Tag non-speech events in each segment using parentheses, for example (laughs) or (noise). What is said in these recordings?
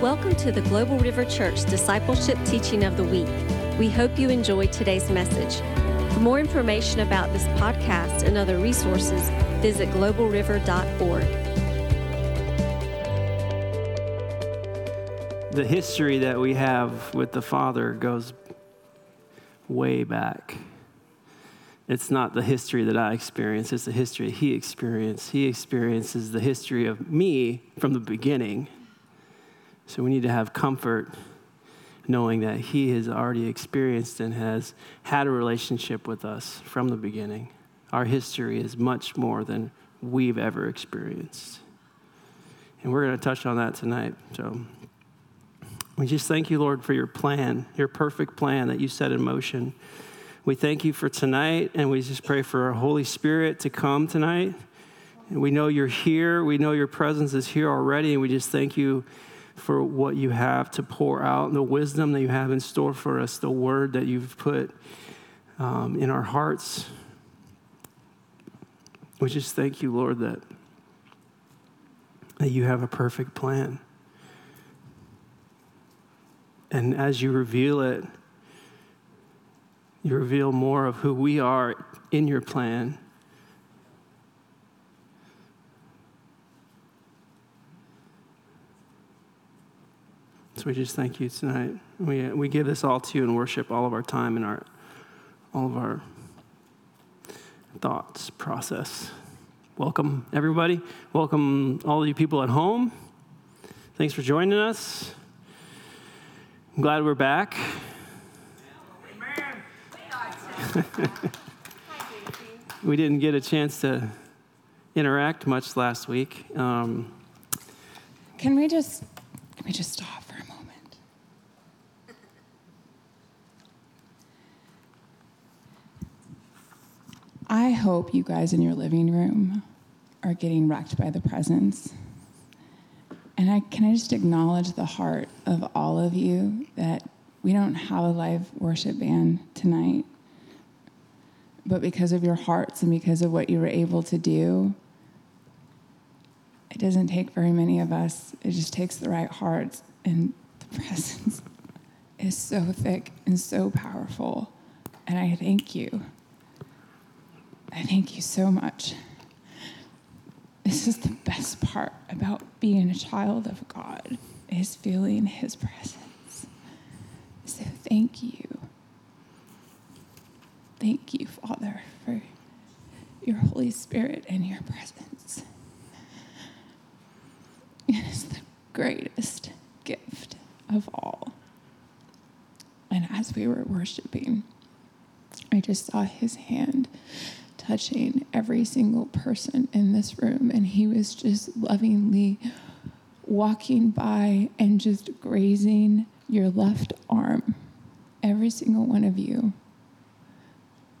Welcome to the Global River Church Discipleship Teaching of the Week. We hope you enjoy today's message. For more information about this podcast and other resources, visit globalriver.org. The history that we have with the Father goes way back. It's not the history that I experience, it's the history he experienced. He experiences the history of me from the beginning. So we need to have comfort knowing that he has already experienced and has had a relationship with us from the beginning. Our history is much more than we've ever experienced. And we're going to touch on that tonight. So we just thank you, Lord, for your plan, your perfect plan that you set in motion. We thank you for tonight, and we just pray for our Holy Spirit to come tonight. And we know you're here. We know your presence is here already, and we just thank you for what you have to pour out, the wisdom that you have in store for us, the word that you've put um, in our hearts. We just thank you, Lord, that, that you have a perfect plan. And as you reveal it, you reveal more of who we are in your plan So we just thank you tonight. We, we give this all to you and worship all of our time and our, all of our thoughts process. Welcome, everybody. Welcome, all of you people at home. Thanks for joining us. I'm glad we're back. (laughs) we didn't get a chance to interact much last week. Um, can we just can we just stop? I hope you guys in your living room are getting wrecked by the presence. And I can I just acknowledge the heart of all of you that we don't have a live worship band tonight. But because of your hearts and because of what you were able to do, it doesn't take very many of us. It just takes the right hearts. And the (laughs) presence is so thick and so powerful. And I thank you. I thank you so much. This is the best part about being a child of God is feeling his presence. So thank you. Thank you, Father, for your Holy Spirit and your presence. It is the greatest gift of all. And as we were worshiping, I just saw his hand touching every single person in this room. And he was just lovingly walking by and just grazing your left arm, every single one of you.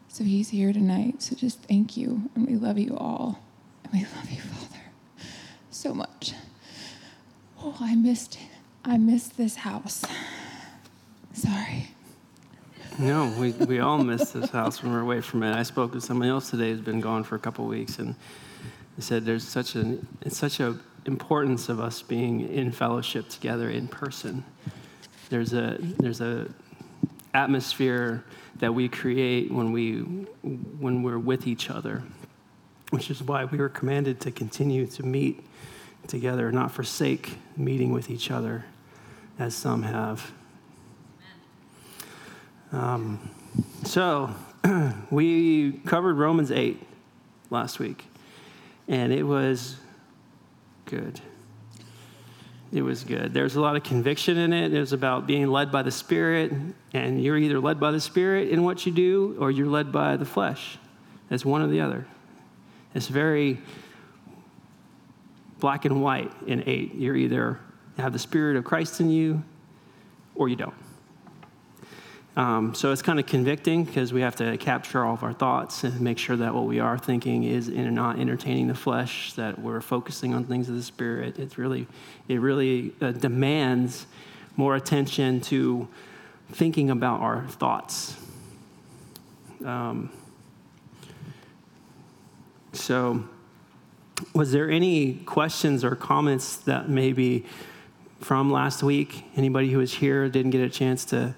So he's here tonight. So just thank you. And we love you all. And we (laughs) love you, Father, so much. Oh, I missed I missed this house. Sorry. No, we, we all miss this house when we're away from it. I spoke to somebody else today who's been gone for a couple weeks, and they said there's such an it's such a importance of us being in fellowship together in person. There's a there's a atmosphere that we create when we when we're with each other, which is why we were commanded to continue to meet together, not forsake meeting with each other, as some have. Um, so, (clears throat) we covered Romans 8 last week, and it was good. It was good. There's a lot of conviction in it. It was about being led by the Spirit, and you're either led by the Spirit in what you do, or you're led by the flesh. It's one or the other. It's very black and white in 8. You're either have the Spirit of Christ in you, or you don't. Um, so it's kind of convicting because we have to capture all of our thoughts and make sure that what we are thinking is in not entertaining the flesh, that we're focusing on things of the spirit. It's really, it really uh, demands more attention to thinking about our thoughts. Um, so, was there any questions or comments that maybe from last week? Anybody who was here didn't get a chance to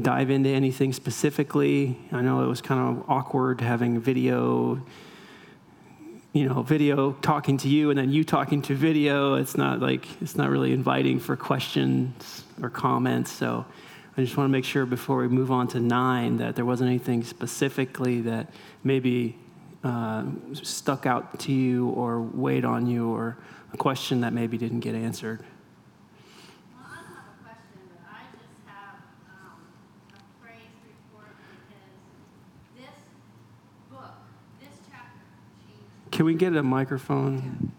dive into anything specifically? I know it was kind of awkward having video, you know, video talking to you and then you talking to video. It's not like, it's not really inviting for questions or comments. So I just want to make sure before we move on to nine that there wasn't anything specifically that maybe uh, stuck out to you or weighed on you or a question that maybe didn't get answered. Well, I don't have a question, but I just have um, a praise report because this book, this chapter changed. Can we get a microphone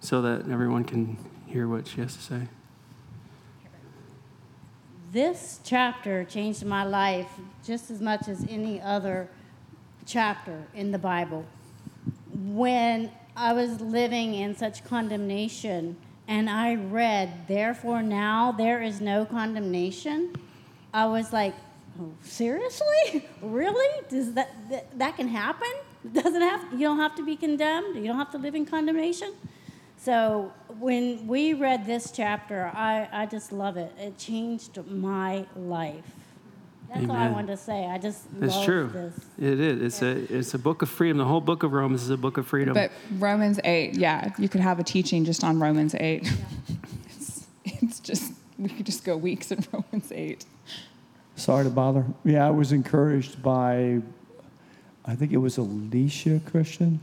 so that everyone can hear what she has to say? This chapter changed my life just as much as any other chapter in the Bible. When I was living in such condemnation and I read, Therefore now there is no condemnation, I was like, oh, seriously? (laughs) really? Does that, that, that can happen? Doesn't have, you don't have to be condemned? You don't have to live in condemnation? So when we read this chapter, I, I just love it. It changed my life. That's all I Amen. wanted to say. I just It's love true. this. It is. It's a it's a book of freedom. The whole book of Romans is a book of freedom. But Romans 8, yeah, you could have a teaching just on Romans 8. (laughs) it's, it's just, we could just go weeks in (laughs) Romans 8. Sorry to bother. Yeah, I was encouraged by, I think it was Alicia Christian,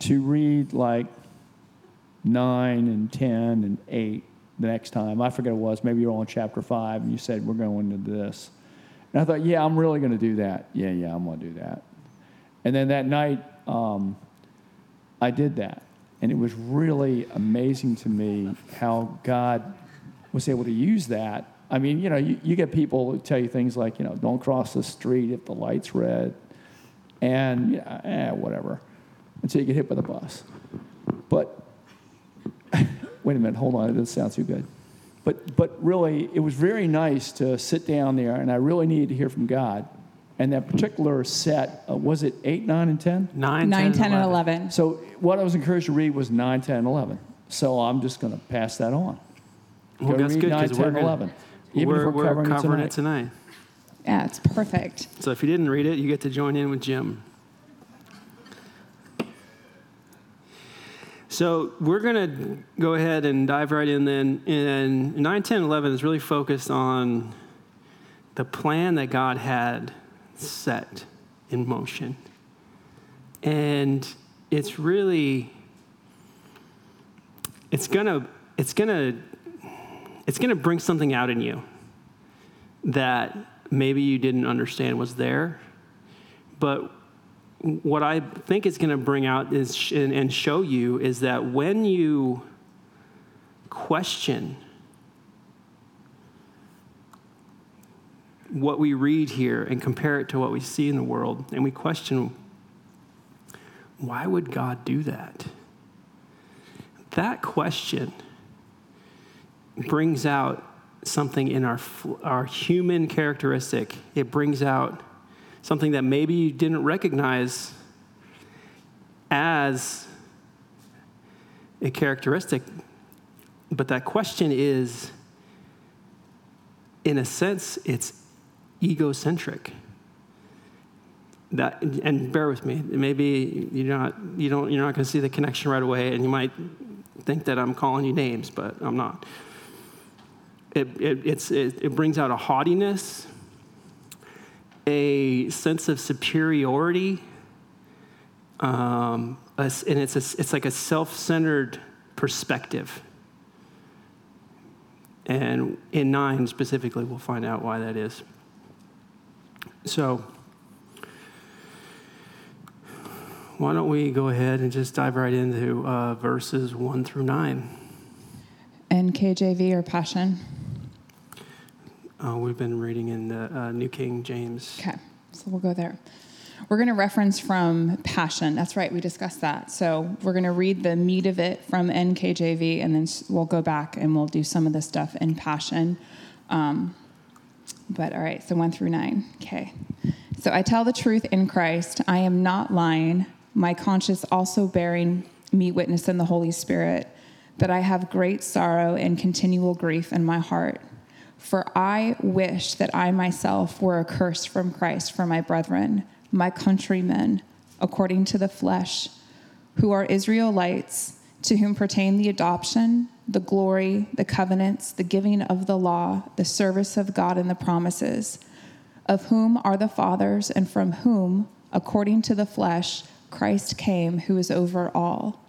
to read like nine and 10 and eight the next time. I forget what it was. Maybe you were on chapter five and you said, We're going into this. And I thought, Yeah, I'm really going to do that. Yeah, yeah, I'm going to do that. And then that night, um, I did that. And it was really amazing to me how God was able to use that. I mean, you know, you, you get people who tell you things like, you know, don't cross the street if the light's red, and, yeah, eh, whatever, until you get hit by the bus. But, (laughs) wait a minute, hold on, it doesn't sound too good. But, but really, it was very nice to sit down there, and I really needed to hear from God. And that particular set, uh, was it 8, 9, and 10? 9, 9, 10, and 11. So what I was encouraged to read was 9, 10, and 11. So I'm just going to pass that on. Well, Go that's read good 9, because 10, we're and gonna- 11. Even we're, if we're, we're covering, it tonight. tonight. Yeah, it's perfect. So if you didn't read it, you get to join in with Jim. So we're going to go ahead and dive right in then. And 9, 10, 11 is really focused on the plan that God had set in motion. And it's really, it's going to, it's going to, it's going to bring something out in you that maybe you didn't understand was there. But what I think it's going to bring out is and, and show you is that when you question what we read here and compare it to what we see in the world, and we question, why would God do that? That question brings out something in our, our human characteristic. It brings out something that maybe you didn't recognize as a characteristic. But that question is, in a sense, it's egocentric. That, and bear with me. Maybe you're not, you don't, you're not going to see the connection right away, and you might think that I'm calling you names, but I'm not it, it, it, brings out a haughtiness, a sense of superiority, um, and it's, a, it's like a self centered perspective. And in nine specifically, we'll find out why that is. So, why don't we go ahead and just dive right into uh, verses one through nine? NKJV or Passion? Uh, we've been reading in the uh, New King James. Okay, so we'll go there. We're going to reference from Passion. That's right, we discussed that. So we're going to read the meat of it from NKJV, and then we'll go back and we'll do some of the stuff in Passion. Um, but all right, so one through nine. Okay. So I tell the truth in Christ. I am not lying. My conscience also bearing me witness in the Holy Spirit that I have great sorrow and continual grief in my heart. For I wish that I myself were accursed from Christ for my brethren, my countrymen, according to the flesh, who are Israelites, to whom pertain the adoption, the glory, the covenants, the giving of the law, the service of God, and the promises, of whom are the fathers, and from whom, according to the flesh, Christ came, who is over all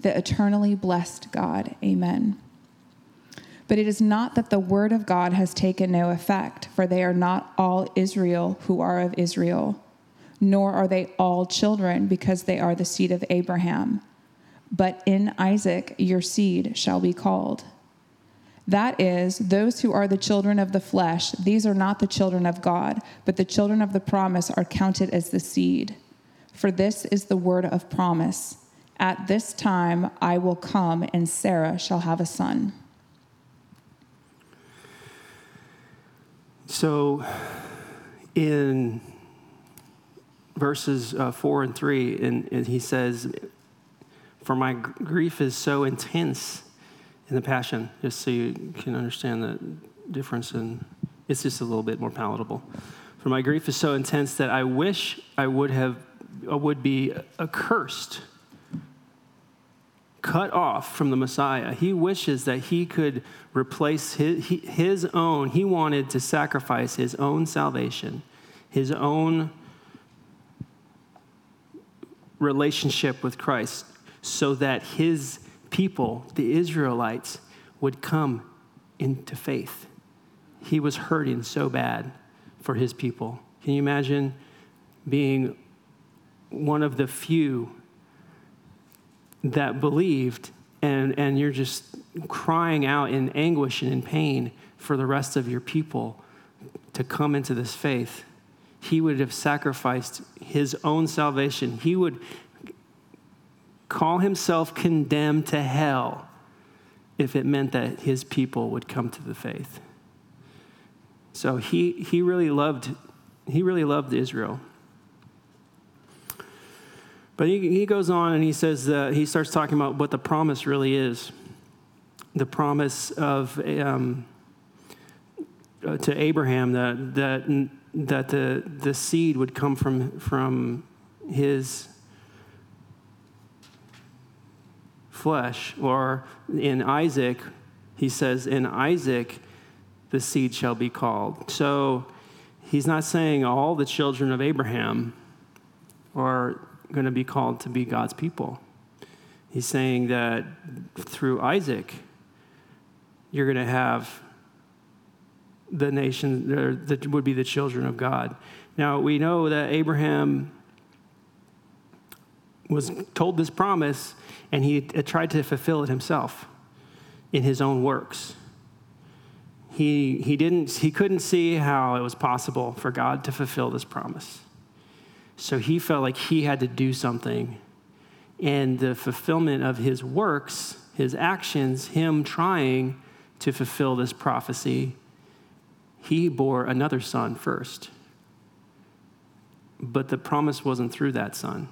the eternally blessed God. Amen. But it is not that the word of God has taken no effect, for they are not all Israel who are of Israel, nor are they all children because they are the seed of Abraham. But in Isaac your seed shall be called. That is, those who are the children of the flesh, these are not the children of God, but the children of the promise are counted as the seed. For this is the word of promise. At this time I will come, and Sarah shall have a son. So, in verses uh, four and three, and, and, he says, For my grief is so intense in the Passion, just so you can understand the difference, and it's just a little bit more palatable. For my grief is so intense that I wish I would have, I would be accursed cut off from the Messiah. He wishes that he could replace his, his own, he wanted to sacrifice his own salvation, his own relationship with Christ, so that his people, the Israelites, would come into faith. He was hurting so bad for his people. Can you imagine being one of the few that believed, and, and you're just crying out in anguish and in pain for the rest of your people to come into this faith, he would have sacrificed his own salvation. He would call himself condemned to hell if it meant that his people would come to the faith. So he, he really loved he really loved Israel. But he, he goes on and he says, uh, he starts talking about what the promise really is the promise of um, uh, to Abraham that, that, that the, the seed would come from, from his flesh. Or in Isaac, he says, In Isaac, the seed shall be called. So he's not saying all the children of Abraham are going to be called to be God's people. He's saying that through Isaac, you're going to have the nation that would be the children of God. Now, we know that Abraham was told this promise and he uh, tried to fulfill it himself in his own works. He, he, didn't, he couldn't see how it was possible for God to fulfill this promise. So he felt like he had to do something. And the fulfillment of his works, his actions, him trying to fulfill this prophecy, he bore another son first. But the promise wasn't through that son.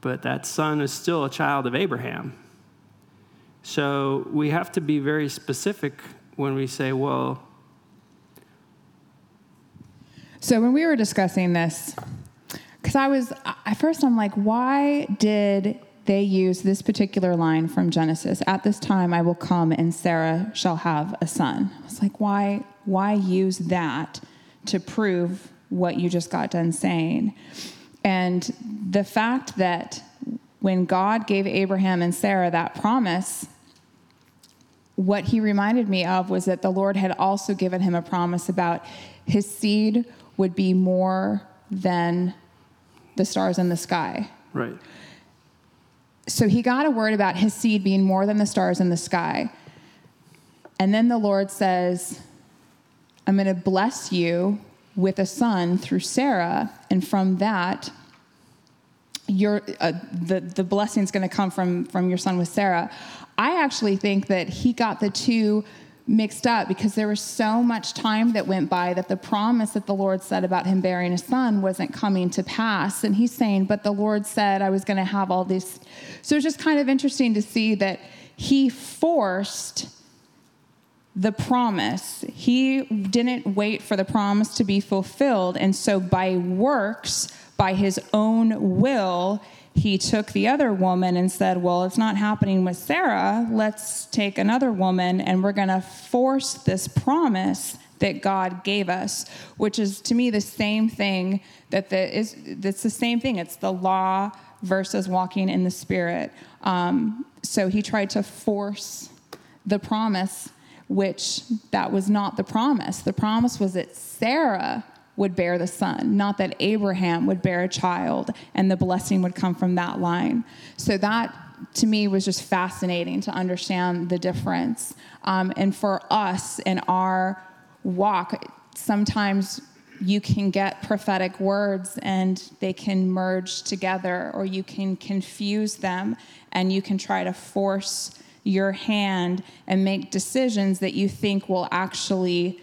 But that son is still a child of Abraham. So we have to be very specific when we say, well, So when we were discussing this, because I was at first I'm like, why did they use this particular line from Genesis? At this time I will come and Sarah shall have a son. I was like, why why use that to prove what you just got done saying? And the fact that when God gave Abraham and Sarah that promise, what he reminded me of was that the Lord had also given him a promise about his seed would be more than the stars in the sky. Right. So he got a word about his seed being more than the stars in the sky. And then the Lord says, I'm going to bless you with a son through Sarah, and from that, your uh, the the blessing is going to come from from your son with Sarah. I actually think that he got the two mixed up because there was so much time that went by that the promise that the Lord said about him bearing a son wasn't coming to pass. And he's saying, But the Lord said I was going to have all this. So it's just kind of interesting to see that he forced the promise. He didn't wait for the promise to be fulfilled. And so, by works, by his own will, he took the other woman and said, Well, it's not happening with Sarah. Let's take another woman and we're going to force this promise that God gave us, which is to me the same thing that the, is, that's the same thing. It's the law versus walking in the spirit. Um, so he tried to force the promise which that was not the promise. The promise was that Sarah would bear the son, not that Abraham would bear a child and the blessing would come from that line. So that to me was just fascinating to understand the difference. Um, and for us in our walk, sometimes you can get prophetic words and they can merge together, or you can confuse them and you can try to force your hand and make decisions that you think will actually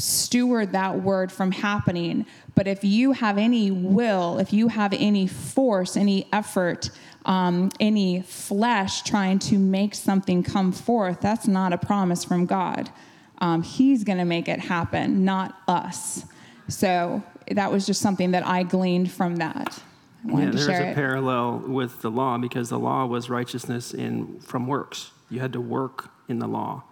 steward that word from happening. But if you have any will, if you have any force, any effort, um, any flesh trying to make something come forth, that's not a promise from God. Um, he's going to make it happen, not us. So that was just something that I gleaned from that. Yeah, there's a it. parallel with the law because the law was righteousness in from works. You had to work in the law.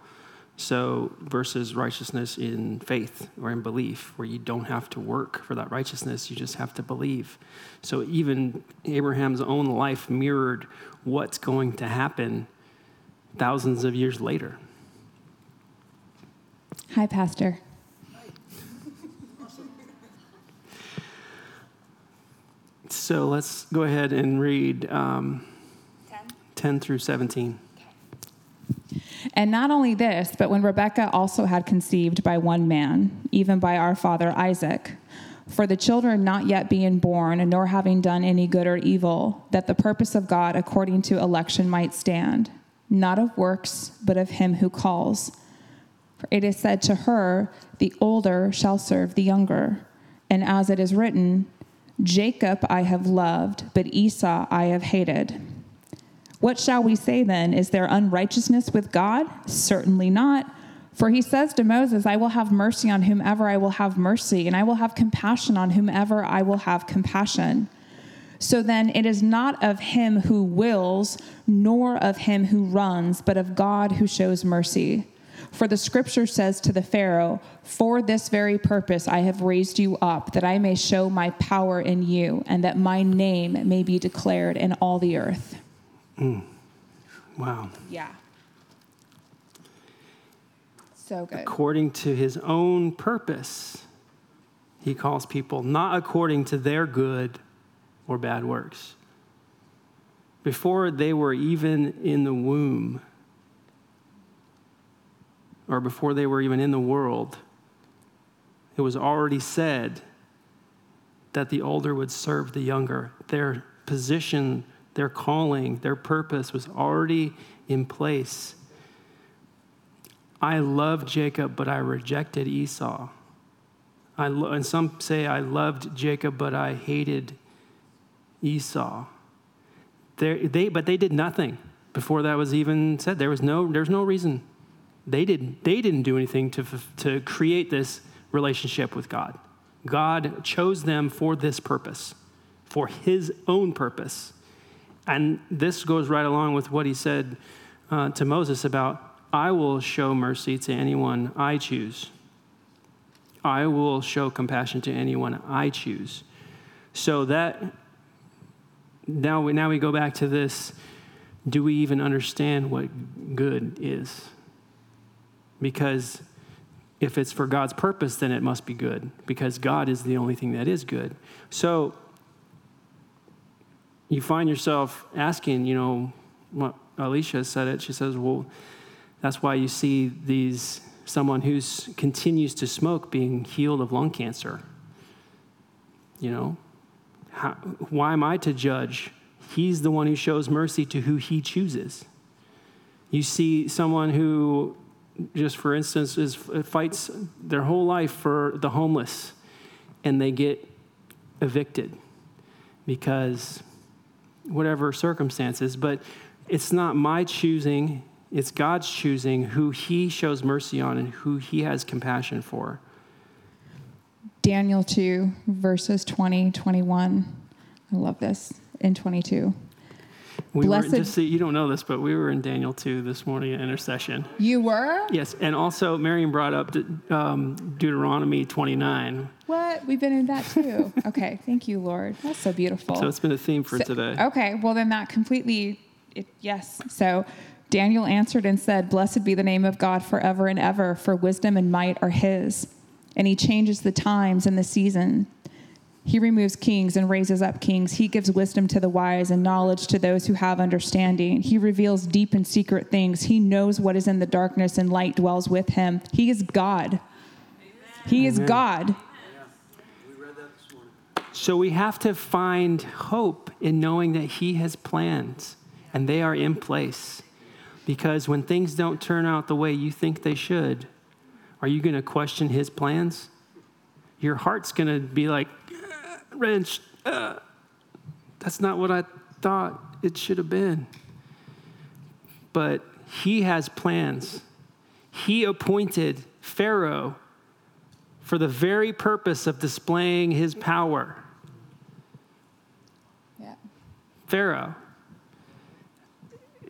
So versus righteousness in faith or in belief, where you don't have to work for that righteousness, you just have to believe. So even Abraham's own life mirrored what's going to happen thousands of years later. Hi, Pastor. So let's go ahead and read um, 10. 10 through 17. And not only this, but when Rebekah also had conceived by one man, even by our father Isaac, for the children not yet being born, and nor having done any good or evil, that the purpose of God according to election might stand, not of works, but of him who calls. For it is said to her, The older shall serve the younger. And as it is written, Jacob I have loved, but Esau I have hated. What shall we say then? Is there unrighteousness with God? Certainly not. For he says to Moses, I will have mercy on whomever I will have mercy, and I will have compassion on whomever I will have compassion. So then it is not of him who wills, nor of him who runs, but of God who shows mercy. For the scripture says to the Pharaoh, For this very purpose I have raised you up, that I may show my power in you, and that my name may be declared in all the earth. Mm. Wow. Yeah. So good. According to his own purpose, he calls people not according to their good or bad works. Before they were even in the womb, or before they were even in the world, it was already said that the older would serve the younger. Their position, their calling, their purpose was already in place. I loved Jacob, but I rejected Esau. I lo- and some say I loved Jacob, but I hated Esau. they, but they did nothing before that was even said. There was no, there's no reason they didn't, they didn't do anything to, to create this relationship with God. God chose them for this purpose, for his own purpose. And this goes right along with what he said uh, to Moses about I will show mercy to anyone I choose. I will show compassion to anyone I choose. So that now we, now we go back to this do we even understand what good is? Because if it's for God's purpose, then it must be good, because God is the only thing that is good. So you find yourself asking, you know, what Alicia said it. She says, well, that's why you see these someone who continues to smoke being healed of lung cancer. You know, How, why am I to judge? He's the one who shows mercy to who he chooses. You see someone who just for instance, is fights their whole life for the homeless, and they get evicted because whatever circumstances. But it's not my choosing, it's God's choosing who He shows mercy on and who He has compassion for. Daniel 2, verses 20, 21. I love this. In 22. We Blessed- were just so you don't know this, but we were in Daniel 2 this morning at intercession. You were? Yes, and also Marion brought up um, Deuteronomy 29. What? We've been in that too. (laughs) okay. Thank you, Lord. That's so beautiful. So it's been a theme for So- today. Okay, well, then that completely, it, yes. So Daniel answered and said, Blessed be the name of God forever and ever, for wisdom and might are his. And he changes the times and the season. He removes kings and raises up kings. He gives wisdom to the wise and knowledge to those who have understanding. He reveals deep and secret things. He knows what is in the darkness, and light dwells with him. He is God. He is Amen. God. So we have to find hope in knowing that He has plans and they are in place. Because when things don't turn out the way you think they should, are you going to question His plans? Your heart's going to be like, "Uh, wrench, uh, that's not what I thought it should have been. But He has plans. He appointed Pharaoh for the very purpose of displaying his power. Yeah. Pharaoh,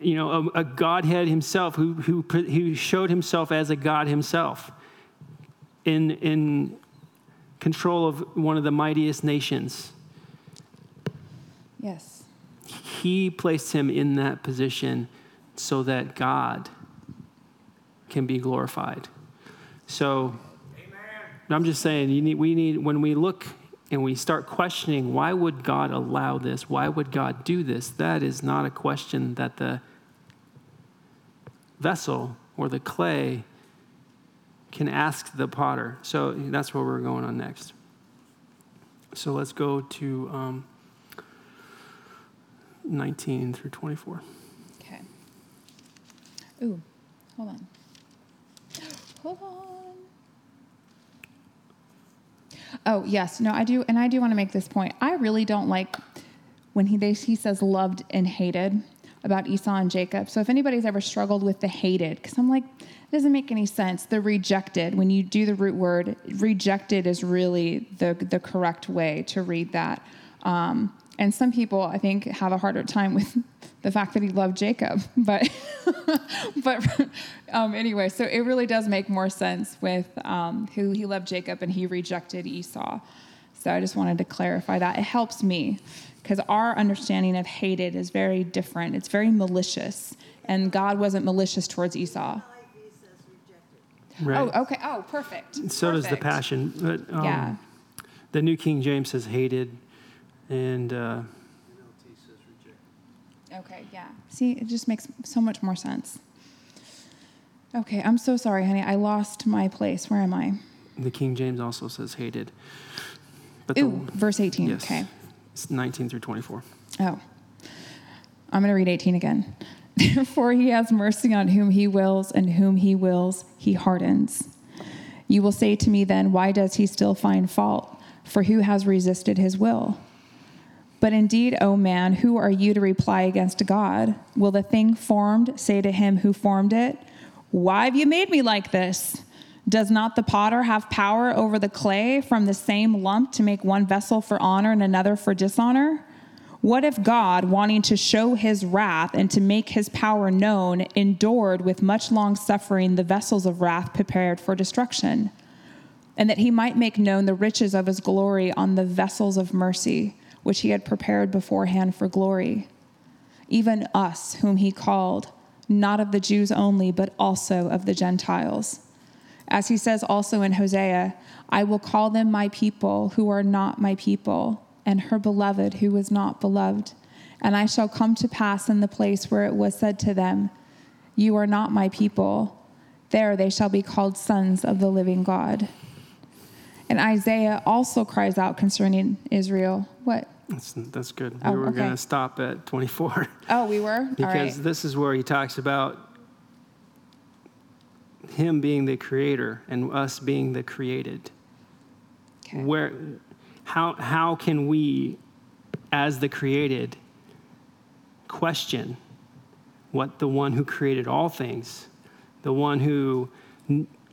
you know, a, a Godhead himself who, who, who showed himself as a God himself in, in control of one of the mightiest nations. Yes. He placed him in that position so that God can be glorified. So, I'm just saying, you need, we need, when we look and we start questioning, why would God allow this? Why would God do this? That is not a question that the vessel or the clay can ask the potter. So that's where we're going on next. So let's go to um, 19 through 24. Okay. Ooh, hold on. (gasps) Hold on. Oh, yes. No, I do. And I do want to make this point. I really don't like when he, they, he says loved and hated about Esau and Jacob. So if anybody's ever struggled with the hated, because I'm like, it doesn't make any sense. The rejected, when you do the root word, rejected is really the, the correct way to read that. Um, and some people, I think, have a harder time with (laughs) the fact that he loved Jacob. (laughs) But, (laughs) but um, anyway, so it really does make more sense with um, who he loved Jacob and he rejected Esau. So I just wanted to clarify that. It helps me because our understanding of hated is very different. It's very malicious, and God wasn't malicious towards Esau. Right. Oh, okay. Oh, perfect. So does the passion. But um, Yeah. the New King James says hated, and uh, Okay, yeah. See, it just makes so much more sense. Okay, I'm so sorry, honey. I lost my place. Where am I? the King James also says hated. But the, Ooh, verse 18. yes, Okay. it's 19 through 24. Oh. I'm going to read 18 again. Therefore, he has mercy on whom he wills, and whom he wills, he hardens. You will say to me then, Why does he still find fault? For who has resisted his will? But indeed, O man, who are you to reply against God? Will the thing formed say to him who formed it, Why have you made me like this? Does not the potter have power over the clay from the same lump to make one vessel for honor and another for dishonor? What if God, wanting to show his wrath and to make his power known, endured with much long suffering the vessels of wrath prepared for destruction? and that he might make known the riches of his glory on the vessels of mercy, which he had prepared beforehand for glory. Even us, whom he called, not of the Jews only, but also of the Gentiles. As he says also in Hosea, I will call them my people who are not my people, and her beloved who was not beloved. And I shall come to pass in the place where it was said to them, You are not my people. There they shall be called sons of the living God. And Isaiah also cries out concerning Israel. What? That's, that's good. Oh, (laughs) oh, we were okay. going to stop at 24 Oh, we were? Because right. this is where he talks about him being the creator and us being the created. Okay. Where, how, how can we, as the created, question what the one who created all things, the one who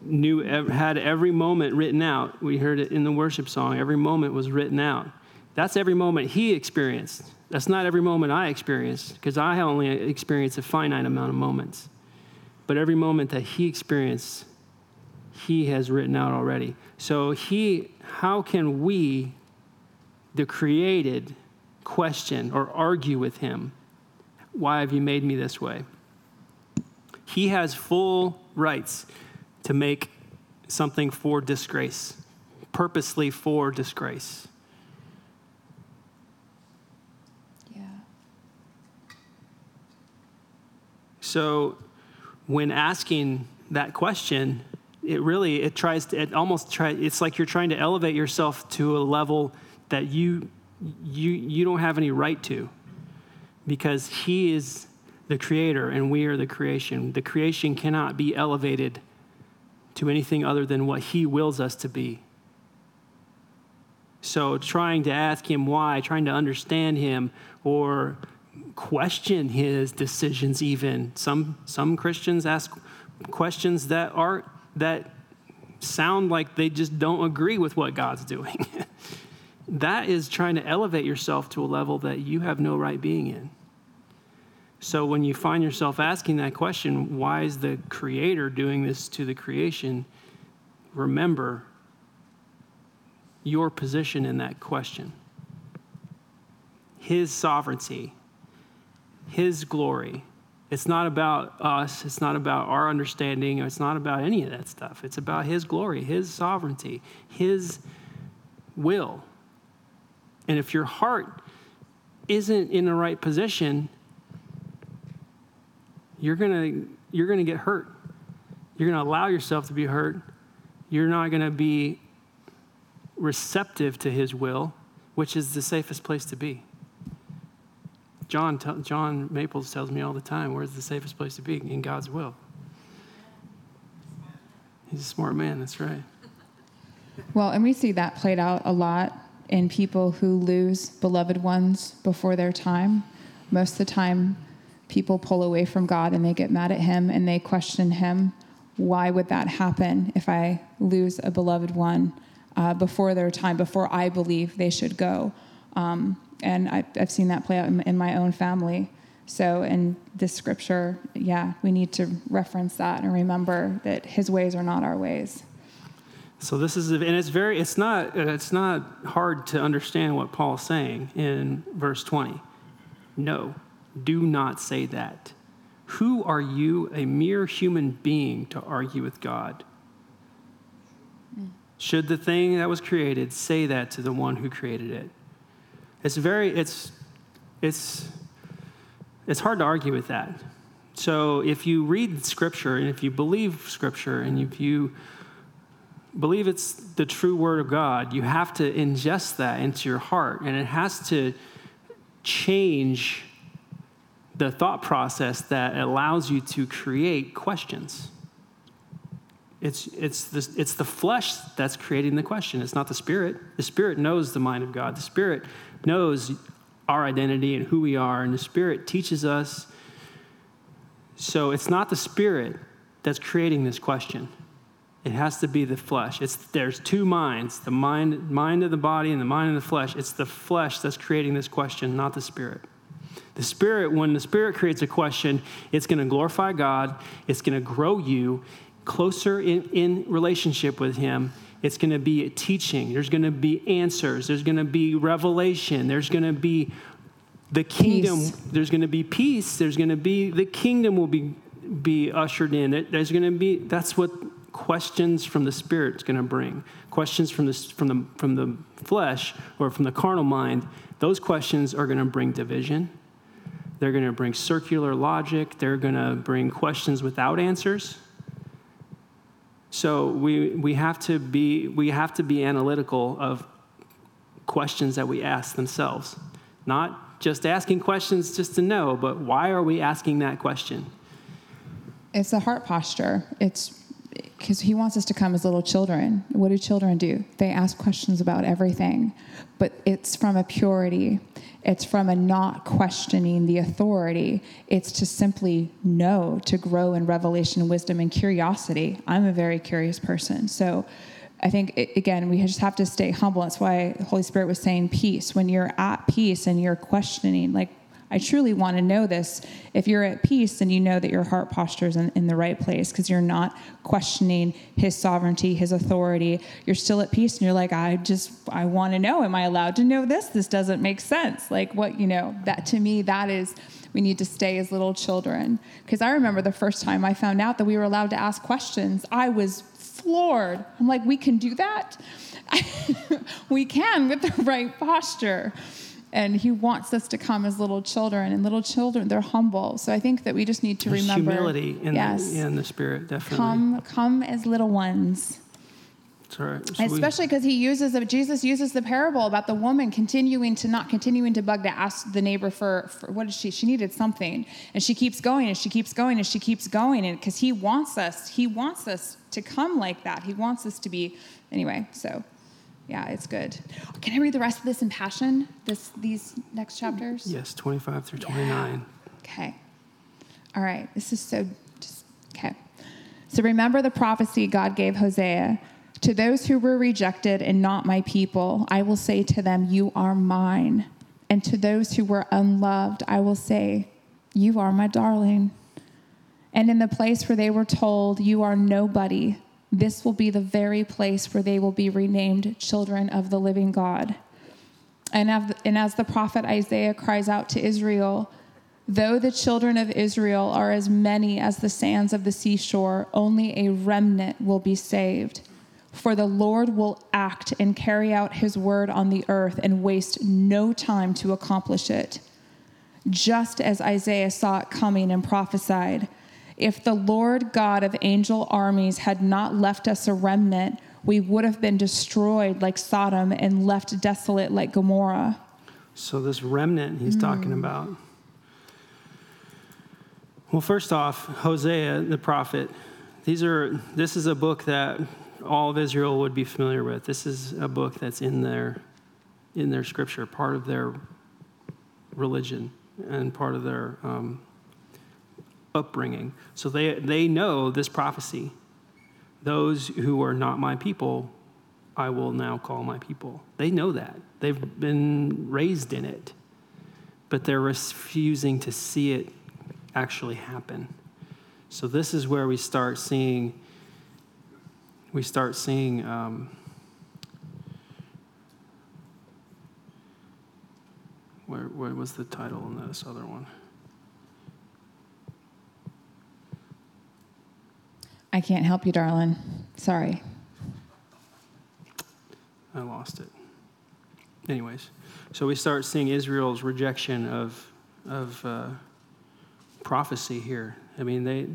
knew had every moment written out. We heard it in the worship song. Every moment was written out. That's every moment he experienced. That's not every moment I experienced because I only experience a finite amount of moments. But every moment that he experienced, he has written out already. So he how can we the created question or argue with him? Why have you made me this way? He has full rights to make something for disgrace, purposely for disgrace. Yeah. So when asking that question, it really it tries to it almost try it's like you're trying to elevate yourself to a level that you you you don't have any right to because he is the creator and we are the creation. The creation cannot be elevated to anything other than what he wills us to be. So trying to ask him why trying to understand him or question his decisions even. Some some christians ask questions that are that sound like they just don't agree with what god's doing (laughs) that is trying to elevate yourself to a level that you have no right being in. So when you find yourself asking that question, why is the creator doing this to the creation? Remember your position in that question. His sovereignty, his glory. It's not about us, it's not about our understanding, it's not about any of that stuff. It's about his glory, his sovereignty, his will. And if your heart isn't in the right position, you're going to you're going to get hurt. You're going to allow yourself to be hurt. You're not going to be receptive to his will, which is the safest place to be. John, John Maples tells me all the time, where's the safest place to be? In God's will. He's a smart man, that's right. Well, and we see that played out a lot in people who lose beloved ones before their time. Most of the time, people pull away from God and they get mad at Him and they question Him. Why would that happen if I lose a beloved one uh, before their time, before I believe they should go? Um, and I, have seen that play out in, in my own family. So, in this scripture, yeah, we need to reference that and remember that His ways are not our ways. So this is, and it's very, it's not, uh, it's not hard to understand what Paul's saying in verse 20. No, do not say that. Who are you, a mere human being, to argue with God? Should the thing that was created say that to the one who created it? It's very, it's, it's, it's hard to argue with that. So if you read Scripture and if you believe Scripture and if you believe it's the true word of God, you have to ingest that into your heart, and it has to change the thought process that allows you to create questions. It's, it's, the, it's the flesh that's creating the question. It's not the spirit. The spirit knows the mind of God. The spirit knows our identity and who we are, and the spirit teaches us. So it's not the spirit that's creating this question. It has to be the flesh. It's, there's two minds the mind, mind of the body and the mind of the flesh. It's the flesh that's creating this question, not the spirit. The spirit, when the spirit creates a question, it's going to glorify God, it's going to grow you closer in, in relationship with Him. It's going to be teaching, there's going to be answers, there's going to be revelation, there's going to be the kingdom, peace. there's going to be peace, there's going to be the kingdom will be be ushered in. There's going to be that's what questions from the spirit is going to bring. Questions from the, from, the, from the flesh or from the carnal mind those questions are going to bring division. They're going to bring circular logic. They're going to bring questions without answers. So we, we have to be we have to be analytical of questions that we ask themselves. Not just asking questions just to know but why are we asking that question? It's a heart posture. It's because he wants us to come as little children. What do children do? They ask questions about everything, but it's from a purity. It's from a not questioning the authority. It's to simply know, to grow in revelation, wisdom, and curiosity. I'm a very curious person. So I think, again, we just have to stay humble. That's why the Holy Spirit was saying peace. When you're at peace and you're questioning, like, I truly want to know this. If you're at peace, then you know that your heart posture is in, in the right place because you're not questioning his sovereignty, his authority. You're still at peace and you're like, I just, I want to know. Am I allowed to know this? This doesn't make sense. Like, what, you know, that to me, that is, we need to stay as little children. Because I remember the first time I found out that we were allowed to ask questions, I was floored. I'm like, we can do that? (laughs) we can with the right posture and he wants us to come as little children and little children they're humble. So i think that we just need to There's remember. humility in, yes. the, in the spirit, definitely. come come as little ones. That's all right. So especially because he uses the jesus uses the parable about the woman continuing to not continuing to bug to ask the neighbor for, for what is she she needed something. And she keeps going and she keeps going and she keeps going. And because he wants us he wants us to come like that. He wants us to be anyway so yeah it's good can i read the rest of this in passion this these next chapters yes, 25 through 29. Okay. All right. This is so just okay. So remember the prophecy God gave Hosea. To those who were rejected and not my people, I will say to them, You are mine. And to those who were unloved, I will say, You are my darling. And in the place where they were told, You are nobody, this will be the very place where they will be renamed children of the living God. And as, the prophet Isaiah cries out to Israel, though the children of Israel are as many as the sands of the seashore, only a remnant will be saved. For the Lord will act and carry out his word on the earth and waste no time to accomplish it. Just as Isaiah saw it coming and prophesied, if the Lord God of angel armies had not left us a remnant, we would have been destroyed like Sodom and left desolate like Gomorrah. So this remnant he's talking about. Well, first off, Hosea the prophet. These are this is a book that all of Israel would be familiar with. This is a book that's in their in their scripture, part of their religion and part of their um, upbringing. So they they know this prophecy. Those who are not my people, I will now call my people. They know that. They've been raised in it, but they're refusing to see it actually happen. So this is where we start seeing. We start seeing. Um, where, where was the title in this other one? I can't help you, darling. Sorry. I lost it. Anyways, so we start seeing Israel's rejection of of uh, prophecy here. I mean, they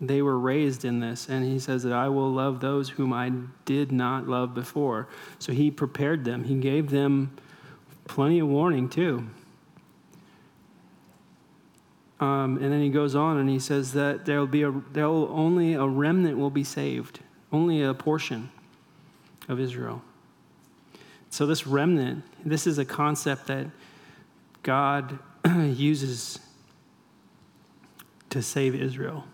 they were raised in this, and he says that I will love those whom I did not love before. So he prepared them. He gave them plenty of warning too. Um, and then he goes on and he says that there will be a there will only a remnant will be saved, only a portion of Israel. So, this remnant, this is a concept that God (clears throat) uses to save Israel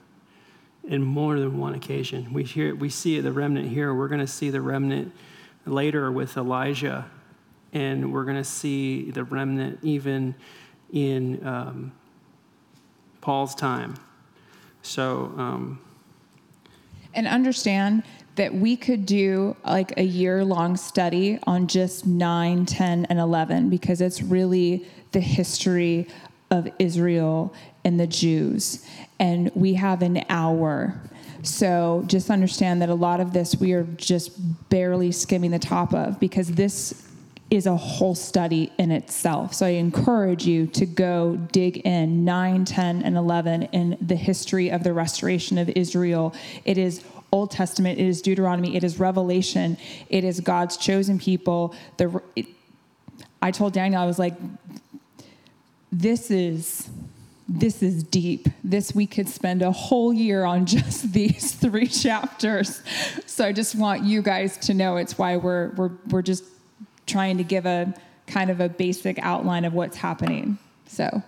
in more than one occasion. We, hear, we see the remnant here. We're going to see the remnant later with Elijah, and we're going to see the remnant even in um, Paul's time. So, um, And understand that we could do like a year long study on just 9, 10, and 11 because it's really the history of Israel and the Jews. And we have an hour. So just understand that a lot of this we are just barely skimming the top of because this is a whole study in itself. So I encourage you to go dig in 9, 10, and 11 in the history of the restoration of Israel. It is Old Testament, it is Deuteronomy, it is Revelation, it is God's chosen people. The, it, I told Daniel, I was like, this is this is deep. This we could spend a whole year on (laughs) just these three chapters. So I just want you guys to know it's why we're we're we're just trying to give a kind of a basic outline of what's happening. So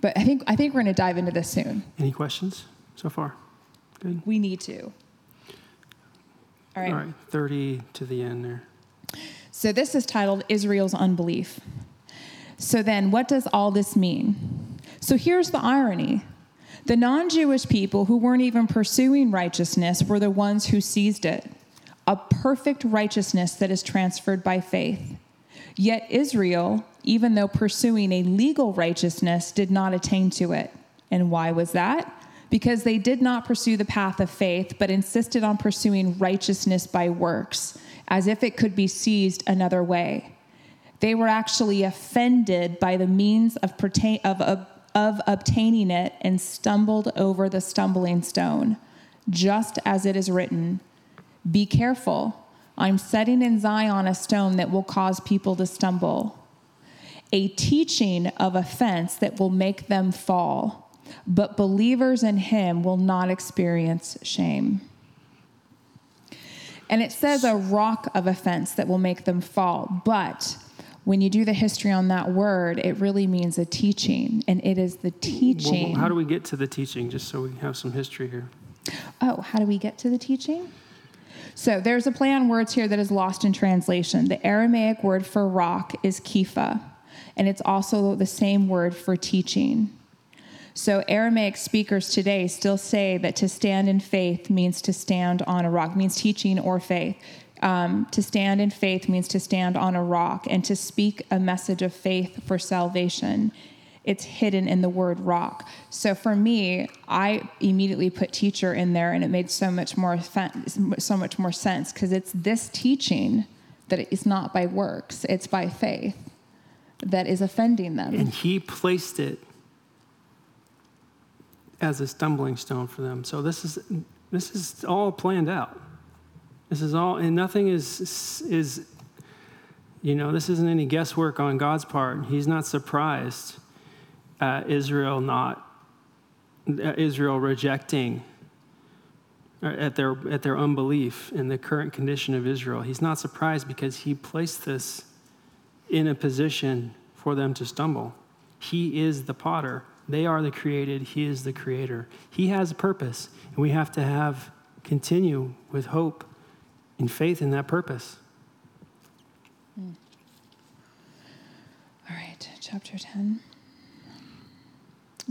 but I think I think we're going to dive into this soon. Any questions so far? Good. We need to. All right. All right. 30 to the end there. So this is titled Israel's Unbelief. So then, what does all this mean? So here's the irony the non Jewish people who weren't even pursuing righteousness were the ones who seized it a perfect righteousness that is transferred by faith. Yet Israel, even though pursuing a legal righteousness, did not attain to it. And why was that? Because they did not pursue the path of faith, but insisted on pursuing righteousness by works, as if it could be seized another way. They were actually offended by the means of, pertain- of, of, of obtaining it and stumbled over the stumbling stone, just as it is written Be careful. I'm setting in Zion a stone that will cause people to stumble, a teaching of offense that will make them fall. But believers in him will not experience shame. And it says a rock of offense that will make them fall. But when you do the history on that word, it really means a teaching. And it is the Well, teaching. how do we get to the teaching, just so we have some history here? Oh, how do we get to the teaching? So there's a play on words here that is lost in translation. The Aramaic word for rock is kifa, and it's also the same word for teaching. So Aramaic speakers today still say that to stand in faith means to stand on a rock, means teaching or faith. Um, to stand in faith means to stand on a rock, and to speak a message of faith for salvation it's hidden in the word rock. So for me, I immediately put teacher in there, and it made so much more so much more sense because it's this teaching that it's not by works; it's by faith that is offending them. And he placed it as a stumbling stone for them. So this is this is all planned out. This is all, and nothing is is you know this isn't any guesswork on God's part. He's not surprised at Israel not at Israel rejecting uh, at their at their unbelief in the current condition of Israel. He's not surprised because he placed this in a position for them to stumble. He is the potter. They are the created. He is the creator. He has a purpose, and we have to have continue with hope and faith in that purpose. All right, chapter 10.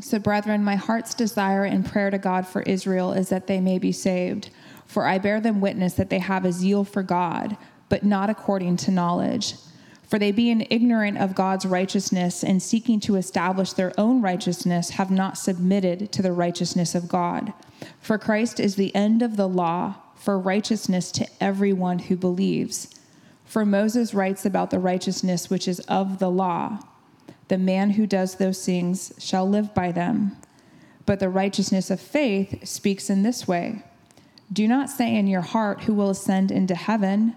So, brethren, my heart's desire and prayer to God for Israel is that they may be saved. For I bear them witness that they have a zeal for God, but not according to knowledge. For they, being ignorant of God's righteousness and seeking to establish their own righteousness, have not submitted to the righteousness of God. For Christ is the end of the law for righteousness to everyone who believes. For Moses writes about the righteousness which is of the law. The man who does those things shall live by them. But the righteousness of faith speaks in this way Do not say in your heart, Who will ascend into heaven?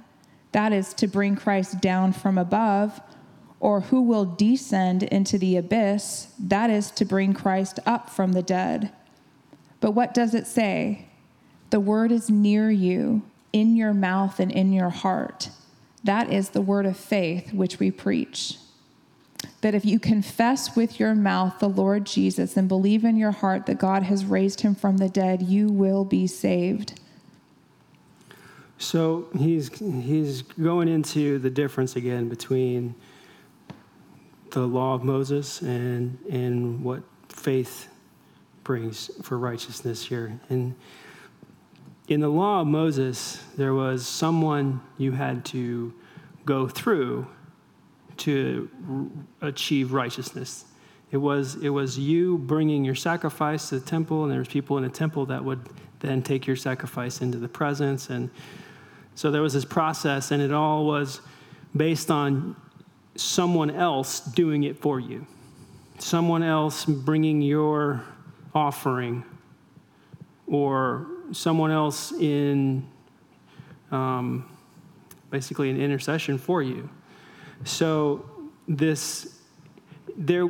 That is to bring Christ down from above. Or who will descend into the abyss? That is to bring Christ up from the dead. But what does it say? The word is near you, in your mouth and in your heart. That is the word of faith which we preach that if you confess with your mouth the Lord Jesus and believe in your heart that God has raised him from the dead, you will be saved. So he's he's going into the difference again between the law of Moses and and what faith brings for righteousness here. And in the law of Moses, there was someone you had to go through to achieve righteousness. It was, it was you bringing your sacrifice to the temple, and there was people in the temple that would then take your sacrifice into the presence. And so there was this process, and it all was based on someone else doing it for you, someone else bringing your offering, or someone else in um, basically an intercession for you. So this there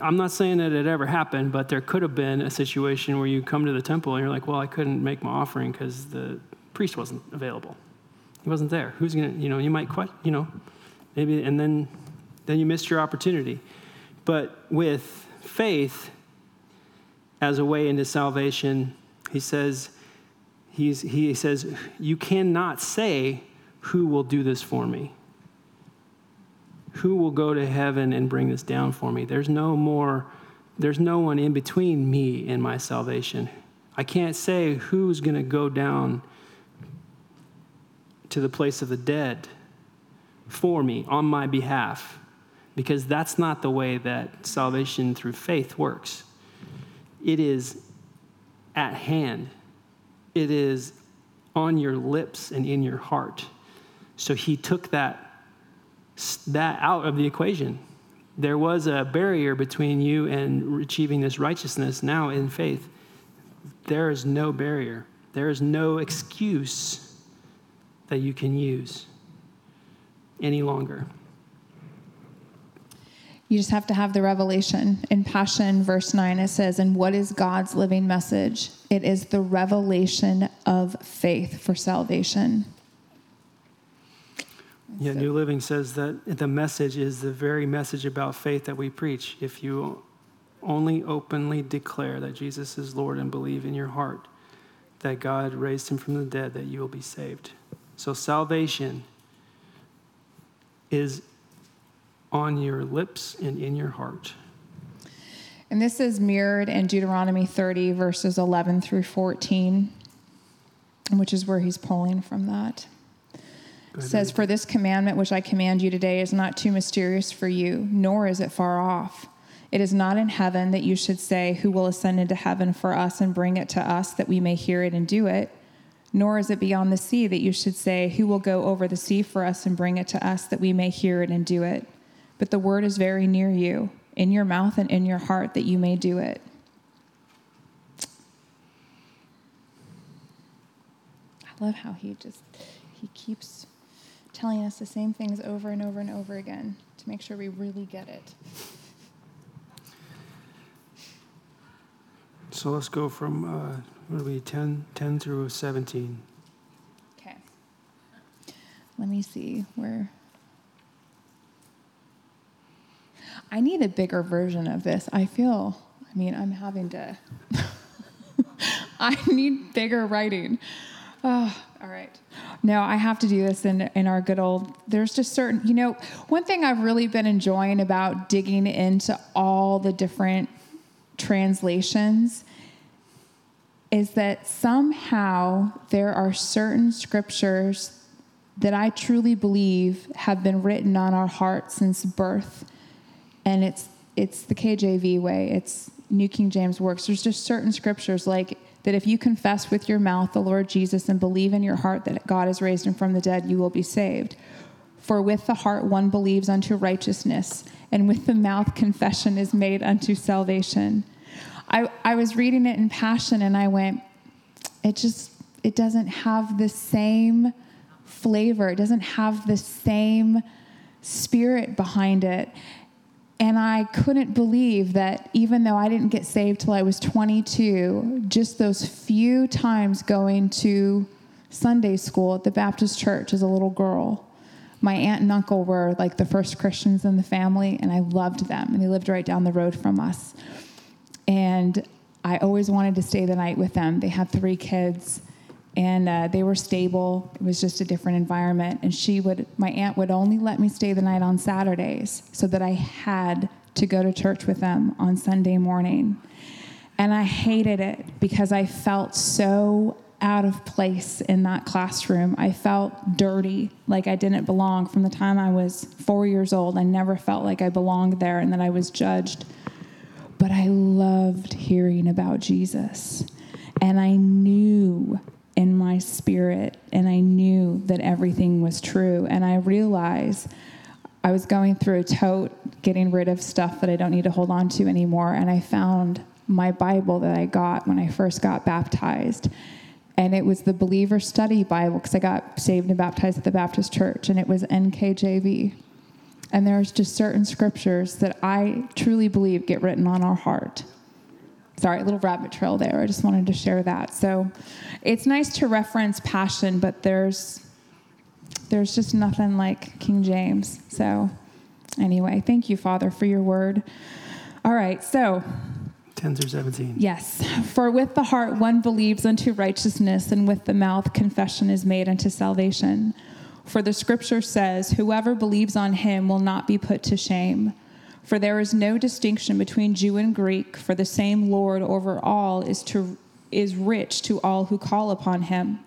I'm not saying that it ever happened, but there could have been a situation where you come to the temple and you're like, well, I couldn't make my offering because the priest wasn't available. He wasn't there. Who's to, you know, you might, question, you know, maybe, and then, then you missed your opportunity. But with faith as a way into salvation, he says, he's, he says, you cannot say, who will do this for me? Who will go to heaven and bring this down for me? There's no more, there's no one in between me and my salvation. I can't say who's going to go down to the place of the dead for me on my behalf because that's not the way that salvation through faith works. It is at hand, it is on your lips and in your heart. So he took that, that out of the equation. There was a barrier between you and achieving this righteousness. Now, in faith, there is no barrier, there is no excuse that you can use any longer. You just have to have the revelation. In Passion, verse 9, it says, And what is God's living message? It is the revelation of faith for salvation. Yeah, New Living says that the message is the very message about faith that we preach. If you only openly declare that Jesus is Lord and believe in your heart that God raised him from the dead, that you will be saved. So salvation is on your lips and in your heart. And this is mirrored in Deuteronomy 30, verses 11 through 14, which is where he's pulling from that. Says, For this commandment which I command you today is not too mysterious for you, nor is it far off. It is not in heaven that you should say, Who will ascend into heaven for us and bring it to us that we may hear it and do it? Nor is it beyond the sea that you should say, Who will go over the sea for us and bring it to us that we may hear it and do it? But the word is very near you, in your mouth and in your heart, that you may do it. I love how he just he keeps telling us the same things over and over and over again to make sure we really get it. So let's go from uh, what are we 10, 10 through 17. Okay. Let me see where. I need a bigger version of this. I feel, I mean, I'm having to. (laughs) I need bigger writing. Oh, all right. No, I have to do this in, in our good old. There's just certain, you know, one thing I've really been enjoying about digging into all the different translations is that somehow there are certain scriptures that I truly believe have been written on our hearts since birth. And it's it's the KJV way. It's New King James works. There's just certain scriptures like that if you confess with your mouth the Lord Jesus and believe in your heart that God has raised him from the dead, you will be saved. For with the heart one believes unto righteousness, and with the mouth confession is made unto salvation. I, I was reading it in passion and I went, it just, it doesn't have the same flavor. It doesn't have the same spirit behind it. And I couldn't believe that even though I didn't get saved till I was 22, just those few times going to Sunday school at the Baptist church as a little girl, my aunt and uncle were like the first Christians in the family, and I loved them. And they lived right down the road from us. And I always wanted to stay the night with them. They had three kids and uh, they were stable. It was just a different environment. And she would, my aunt would only let me stay the night on Saturdays so that I had to go to church with them on Sunday morning. And I hated it because I felt so out of place in that classroom. I felt dirty, like I didn't belong from the time I was four years old. I never felt like I belonged there and that I was judged but I loved hearing about Jesus. And I knew in my spirit, and I knew that everything was true. And I realized I was going through a tote, getting rid of stuff that I don't need to hold on to anymore. And I found my Bible that I got when I first got baptized. And it was the Believer Study Bible because I got saved and baptized at the Baptist Church, and it was NKJV. And there's just certain scriptures that I truly believe get written on our heart. Sorry, a little rabbit trail there. I just wanted to share that. So it's nice to reference passion, but there's there's just nothing like King James. So anyway, thank you, Father, for your word. All right, so 10 through 17. Yes. For with the heart one believes unto righteousness, and with the mouth confession is made unto salvation. For the scripture says, Whoever believes on him will not be put to shame. For there is no distinction between Jew and Greek, for the same Lord over all is, to, is rich to all who call upon him.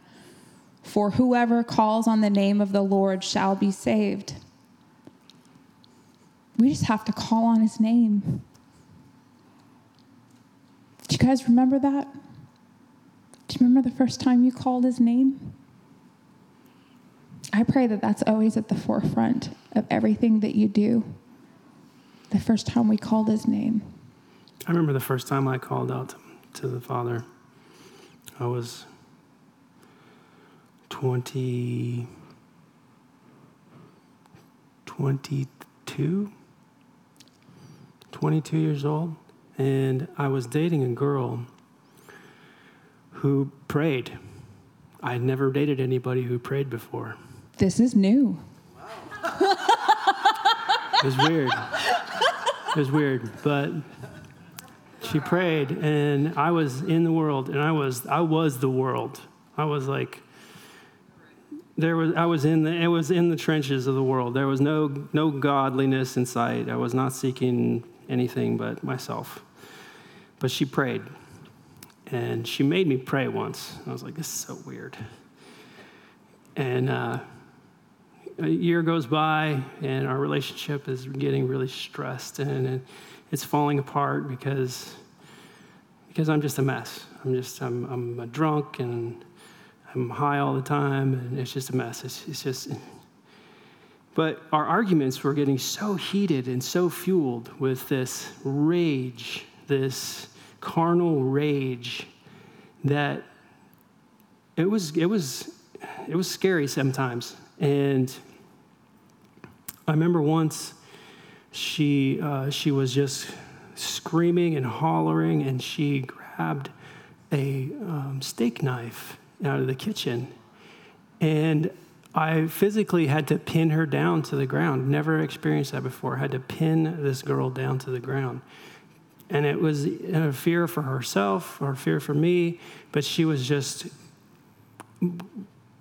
For whoever calls on the name of the Lord shall be saved. We just have to call on his name. Do you guys remember that? Do you remember the first time you called his name? I pray that that's always at the forefront of everything that you do. The first time we called his name. I remember the first time I called out to the Father. I was 20, 22, 22 years old, and I was dating a girl who prayed. I had never dated anybody who prayed before. This is new. It was weird. (laughs) It was weird, but she prayed, and I was in the world, and I was I was the world. I was like there was I was in the it was in the trenches of the world. There was no no godliness in sight. I was not seeking anything but myself. But she prayed, and she made me pray once. I was like, this is so weird. And uh, a year goes by and our relationship is getting really stressed and it's falling apart because because I'm just a mess. I'm just I'm I'm a drunk and I'm high all the time and it's just a mess. It's, it's just but our arguments were getting so heated and so fueled with this rage, this carnal rage that it was it was it was scary sometimes and I remember once she, uh, she was just screaming and hollering, and she grabbed a um, steak knife out of the kitchen. And I physically had to pin her down to the ground. Never experienced that before. I had to pin this girl down to the ground. And it was a fear for herself or fear for me, but she was just,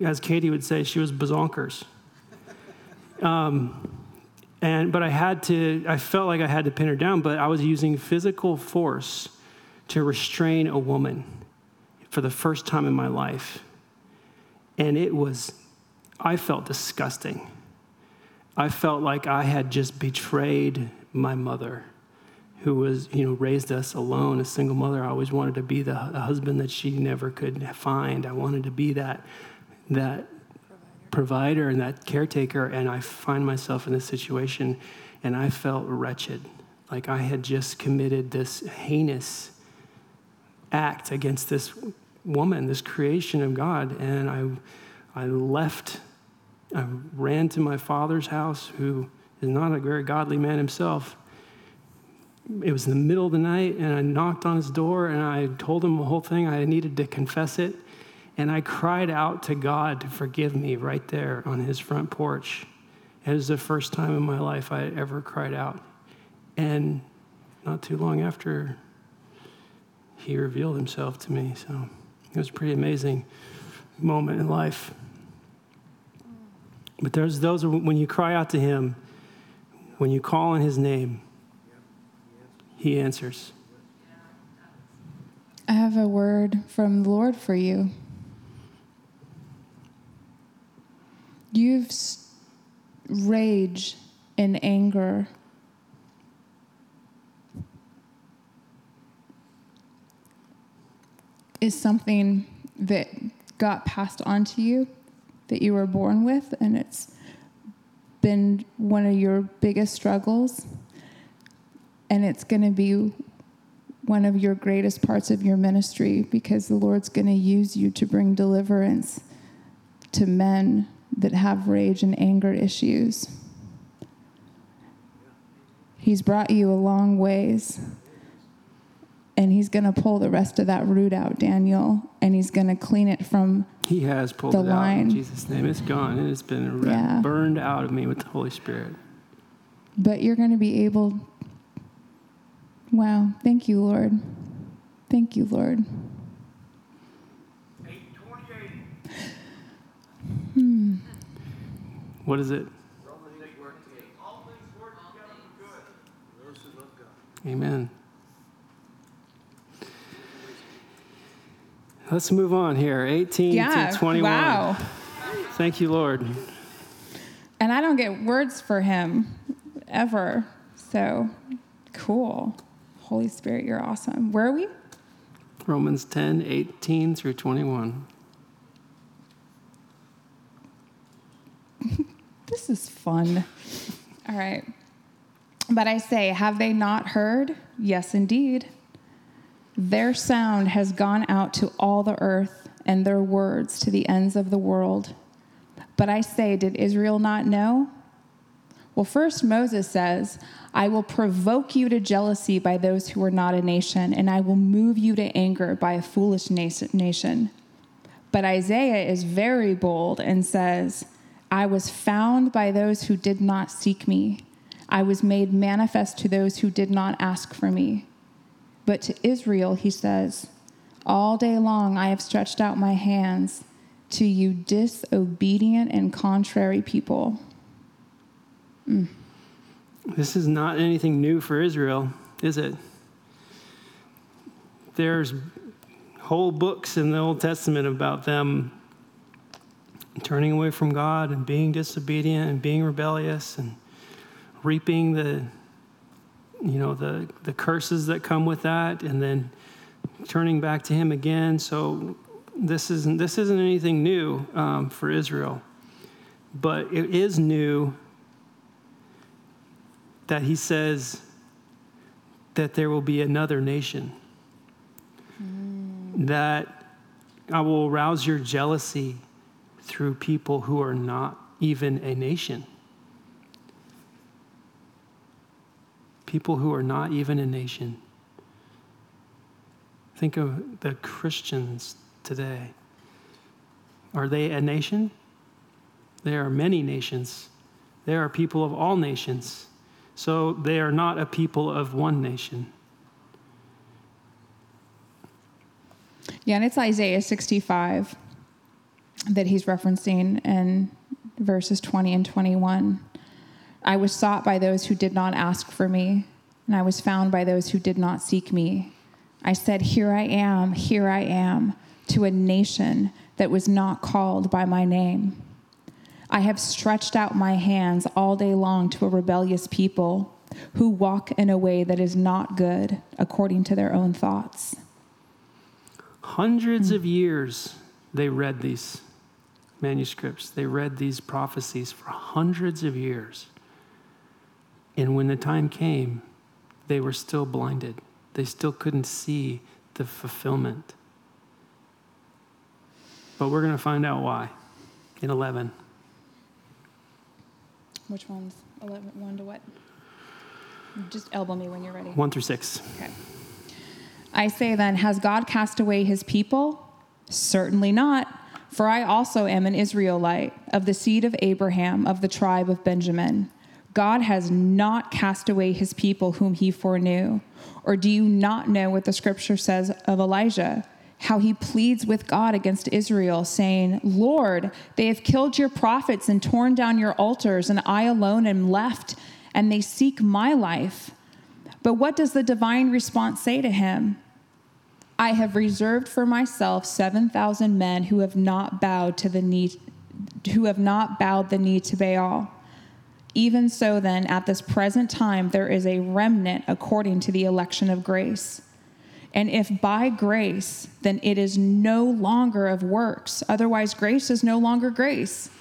as Katie would say, she was bazonkers. Um, and but I had to. I felt like I had to pin her down, but I was using physical force to restrain a woman for the first time in my life, and it was. I felt disgusting. I felt like I had just betrayed my mother, who was, you know, raised us alone, a single mother. I always wanted to be the husband that she never could find. I wanted to be that, that provider and that caretaker, and I find myself in this situation, and I felt wretched. Like I had just committed this heinous act against this woman, this creation of God, and I, I left. I ran to my father's house, who is not a very godly man himself. It was in the middle of the night, and I knocked on his door, and I told him the whole thing. I needed to confess it. And I cried out to God to forgive me right there on his front porch. It was the first time in my life I ever cried out. And not too long after, he revealed himself to me. So it was a pretty amazing moment in life. But there's those when you cry out to him, when you call on his name, he answers. I have a word from the Lord for you. You've rage and anger. Is something that got passed on to you that you were born with, and it's been one of your biggest struggles, and it's going to be one of your greatest parts of your ministry because the Lord's going to use you to bring deliverance to men that have rage and anger issues. He's brought you a long ways. And he's going to pull the rest of that root out, Daniel, and he's going to clean it from He has pulled The it out line. in Jesus' name. It's gone. It has been Yeah. burned out of me with the Holy Spirit. but you're going to be able Wow, thank you, Lord. Thank you, Lord. Hmm. What is it? Amen. Let's move on here. 18 to 21. Wow. Thank you, Lord. And I don't get words for him ever. So cool. Holy Spirit, you're awesome. Where are we? Romans 10, 18 through 21. (laughs) This is fun. All right. But I say, have they not heard? Yes, indeed. Their sound has gone out to all the earth, and their words to the ends of the world. But I say, did Israel not know? Well, first Moses says, I will provoke you to jealousy by those who are not a nation, and I will move you to anger by a foolish nation. But Isaiah is very bold and says, I was found by those who did not seek me. I was made manifest to those who did not ask for me. But to Israel, he says, All day long I have stretched out my hands to you, disobedient and contrary people. Mm. This is not anything new for Israel, is it? There's whole books in the Old Testament about them turning away from God and being disobedient and being rebellious and reaping the you know the the curses that come with that and then turning back to him again so this isn't this isn't anything new um, for Israel but it is new that he says that there will be another nation. That I will arouse your jealousy through people who are not even a nation. People who are not even a nation. Think of the Christians today. Are they a nation? There are many nations. There are people of all nations. So they are not a people of one nation. Yeah, and it's Isaiah 65 that he's referencing in verses 20 and 21. I was sought by those who did not ask for me, and I was found by those who did not seek me. I said, Here I am, here I am, to a nation that was not called by my name. I have stretched out my hands all day long to a rebellious people who walk in a way that is not good according to their own thoughts. Hundreds of years they read these manuscripts, they read these prophecies for hundreds of years. And when the time came, they were still blinded. They still couldn't see the fulfillment. But we're going to find out why in 11. Which one's 11, 1 to what? Just elbow me when you're ready. 1 through 6. Okay. I say then, has God cast away his people? Certainly not. For I also am an Israelite, of the seed of Abraham, of the tribe of Benjamin. God has not cast away his people whom he foreknew. Or do you not know what the scripture says of Elijah? How he pleads with God against Israel, saying, Lord, they have killed your prophets and torn down your altars, and I alone am left, and they seek my life. But what does the divine response say to him? I have reserved for myself 7,000 men who have not bowed to the knee who have not bowed the knee to Baal. Even so then at this present time there is a remnant according to the election of grace. And if by grace, then it is no longer of works. Otherwise grace is no longer grace.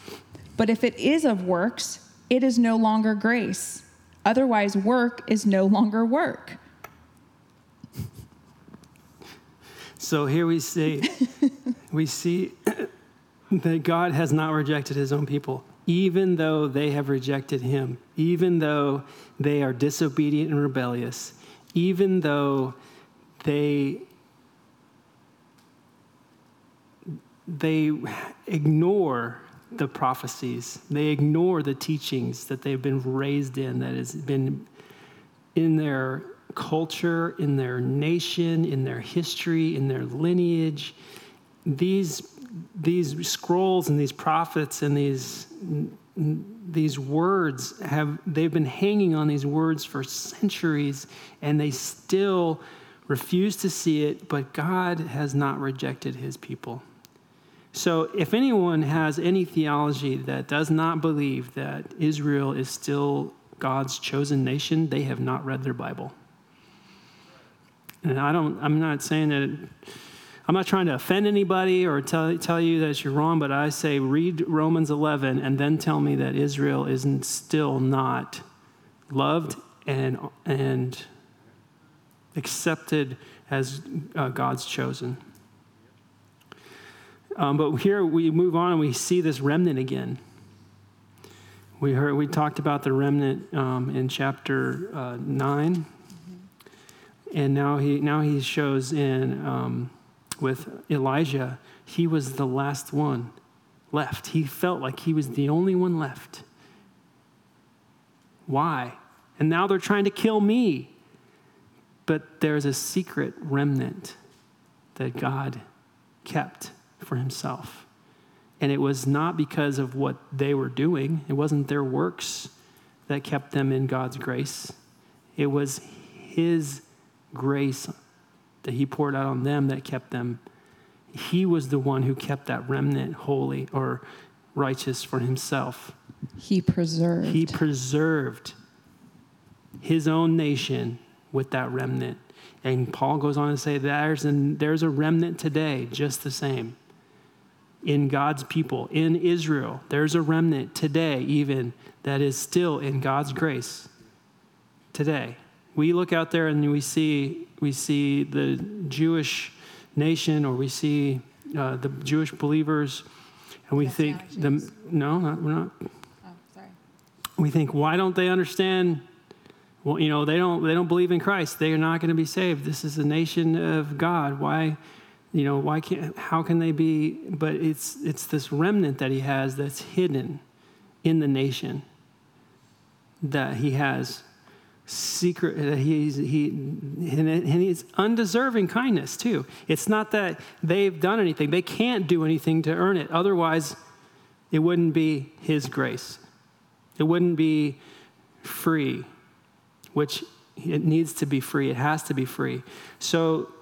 But if it is of works, it is no longer grace. Otherwise, work is no longer work. So here we see (laughs) we see (coughs) that God has not rejected his own people, even though they have rejected him, even though they are disobedient and rebellious, even though they they ignore the prophecies. They ignore the teachings that they've been raised in, that has been in their culture, in their nation, in their history, in their lineage. These, these scrolls and these prophets and these, these words have they've been hanging on these words for centuries and they still refuse to see it, but God has not rejected his people. So, if anyone has any theology that does not believe that Israel is still God's chosen nation, they have not read their Bible. And I don't, I'm not saying that, I'm not trying to offend anybody or tell, tell you that you're wrong, but I say read Romans 11 and then tell me that Israel is still not loved and, and accepted as uh, God's chosen. Um, but here we move on and we see this remnant again. We heard we talked about the remnant um, in chapter uh, 9 mm-hmm. And now he now he shows in um, with Elijah. He was the last one left. He felt like he was the only one left. Why? And now they're trying to kill me. But there's a secret remnant that God kept for himself. And it was not because of what they were doing, it wasn't their works that kept them in God's grace. It was his grace that he poured out on them that kept them. He was the one who kept that remnant holy or righteous for himself. He preserved. He preserved his own nation with that remnant. And Paul goes on to say there's, an, there's a remnant today just the same in God's people, in Israel. There's a remnant today, even that is still in God's grace. Today. We look out there and we see, we see the Jewish nation or we see uh, the Jewish believers, and we think, the, no, not, we're not. Oh, sorry. We think, why don't they understand? Well, you know, they don't, they don't believe in Christ. They are not going to be saved. This is a nation of God. Why? you know why can't how can they be but it's it's this remnant that he has that's hidden in the nation that he has secret he's he and he's undeserving kindness too. It's not that they've done anything. They can't do anything to earn it. Otherwise it wouldn't be his grace. It wouldn't be free which it needs to be free. It has to be free. So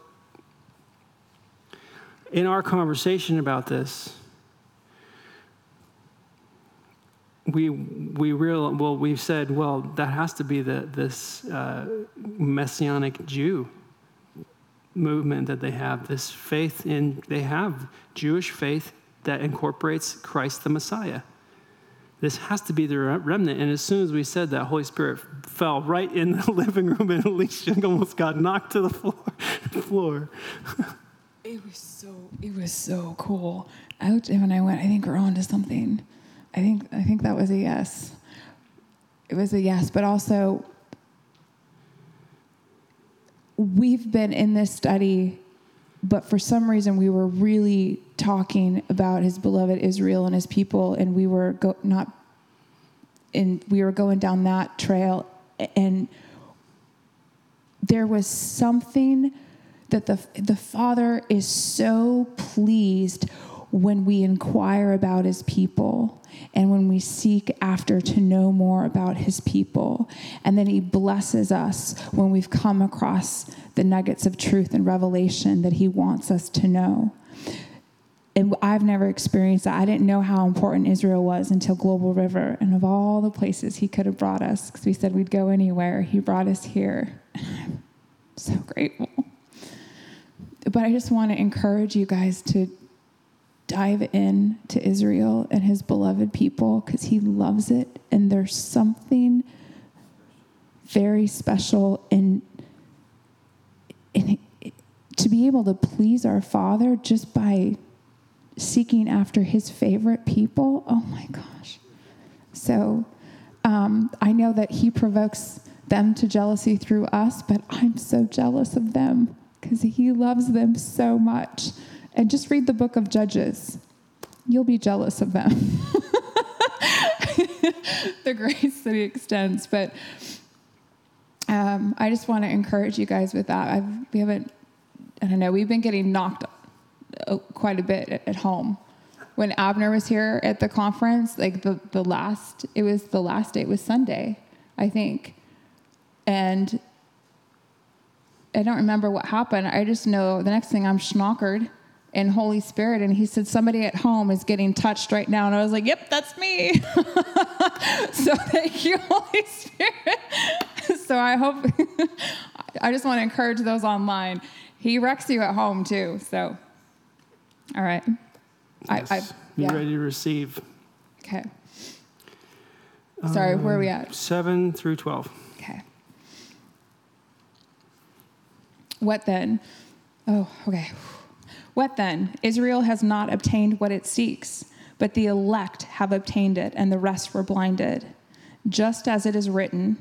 in our conversation about this, we we real well we've said well that has to be the this uh, messianic Jew movement that they have this faith in they have Jewish faith that incorporates Christ the Messiah. This has to be the remnant. And as soon as we said that, Holy Spirit fell right in the (laughs) living room, and Alicia almost got knocked to the floor. (laughs) floor. It was so it was so cool. Out when I went, I think we're on to something. I think I think that was a yes. It was a yes, but also we've been in this study, but for some reason we were really talking about his beloved Israel and his people, and we were go, not, and we were going down that trail, and there was something that the, the Father is so pleased when we inquire about his people and when we seek after to know more about his people. And then he blesses us when we've come across the nuggets of truth and revelation that he wants us to know. And I've never experienced that. I didn't know how important Israel was until Global River. And of all the places he could have brought us, because we said we'd go anywhere, he brought us here. I'm (laughs) so grateful but I just want to encourage you guys to dive in to Israel and his beloved people because he loves it. And there's something very special in, in to be able to please our Father just by seeking after his favorite people. Oh my gosh. So um, I know that He provokes them to jealousy through us, but I'm so jealous of them because He loves them so much. And just read the book of Judges, you'll be jealous of them. (laughs) the grace that He extends. But um, I just want to encourage you guys with that. I've, we haven't, I don't know, we've been getting knocked uh, quite a bit at, home. When Abner was here at the conference, like the, the last, it was the last day, it was Sunday, I think. And I don't remember what happened. I just know the next thing I'm schnockered in Holy Spirit. And he said, Somebody at home is getting touched right now. And I was like, Yep, that's me. (laughs) so thank you, Holy Spirit. (laughs) so I hope, (laughs) I just want to encourage those online. He wrecks you at home too. So, all right. I, I, Yes. Be yeah. ready to receive. Okay. Sorry, where are we Um, at? 7 through 12. Okay. What then? Oh, okay. What then? Israel has not obtained what it seeks, but the elect have obtained it, and the rest were blinded. Just as it is written,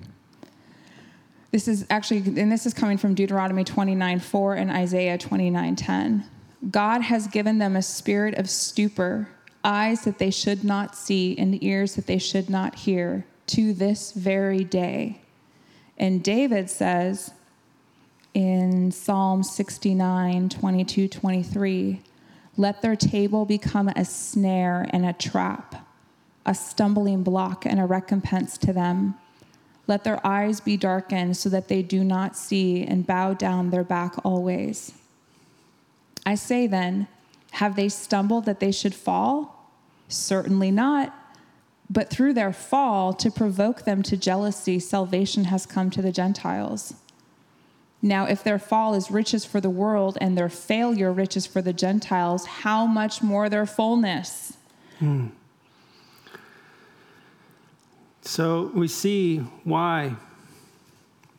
this is actually, and this is coming from Deuteronomy 29 4 and Isaiah 29 10. God has given them a spirit of stupor, eyes that they should not see, and ears that they should not hear, to this very day. And David says in Psalm 69 22 23, let their table become a snare and a trap, a stumbling block and a recompense to them. Let their eyes be darkened so that they do not see and bow down their back always. I say then, have they stumbled that they should fall? Certainly not. But through their fall, to provoke them to jealousy, salvation has come to the Gentiles. Now, if their fall is riches for the world and their failure riches for the Gentiles, how much more their fullness? Hmm. So we see why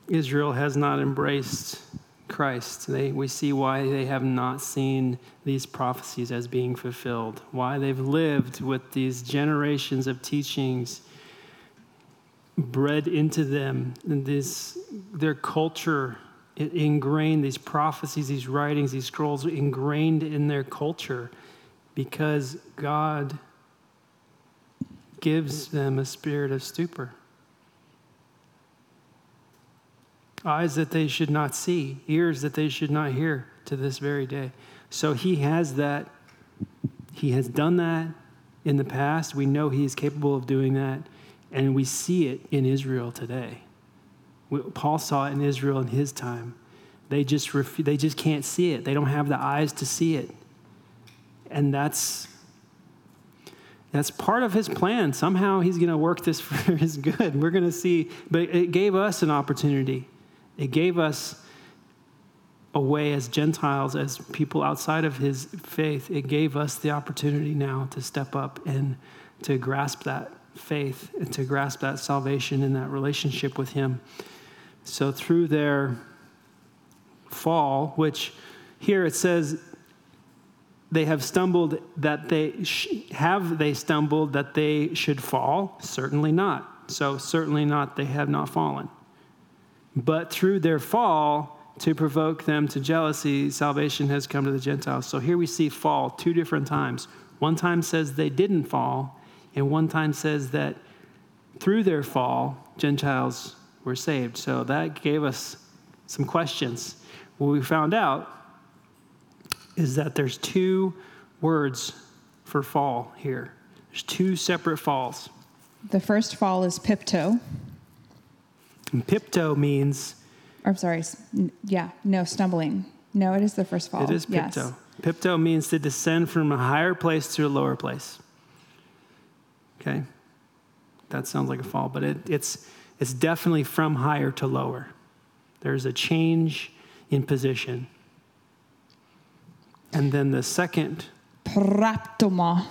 Israel has not embraced Christ. They, we see why they have not seen these prophecies as being fulfilled, why they've lived with these generations of teachings bred into them, and this, their culture ingrained, these prophecies, these writings, these scrolls ingrained in their culture because God gives them a spirit of stupor. Eyes that they should not see, ears that they should not hear to this very day. So he has that, he has done that in the past. We know he is capable of doing that, and we see it in Israel today. We- Paul saw it in Israel in his time. They just, ref- they just can't see it, they don't have the eyes to see it. And that's that's part of his plan. Somehow he's going to work this (laughs) for his good. We're going to see, but it gave us an opportunity. It gave us a way as Gentiles, as people outside of his faith. It gave us the opportunity now to step up and to grasp that faith and to grasp that salvation and that relationship with him. So through their fall, which here it says they have stumbled that they sh- have they stumbled that they should fall? Certainly not. So certainly not they have not fallen. But through their fall to provoke them to jealousy salvation has come to the gentiles. So here we see fall two different times. One time says they didn't fall and one time says that through their fall gentiles were saved so that gave us some questions what we found out is that there's two words for fall here. There's two separate falls. The first fall is pipto. And pipto means Or, I'm sorry, yeah, no, stumbling. No, it is the first fall. it is Yes. pipto. Pipto means to descend from a higher place to a lower place. Okay, that sounds like a fall, but it, it's it's definitely from higher to lower. There's a change in position. And then the second Praptoma.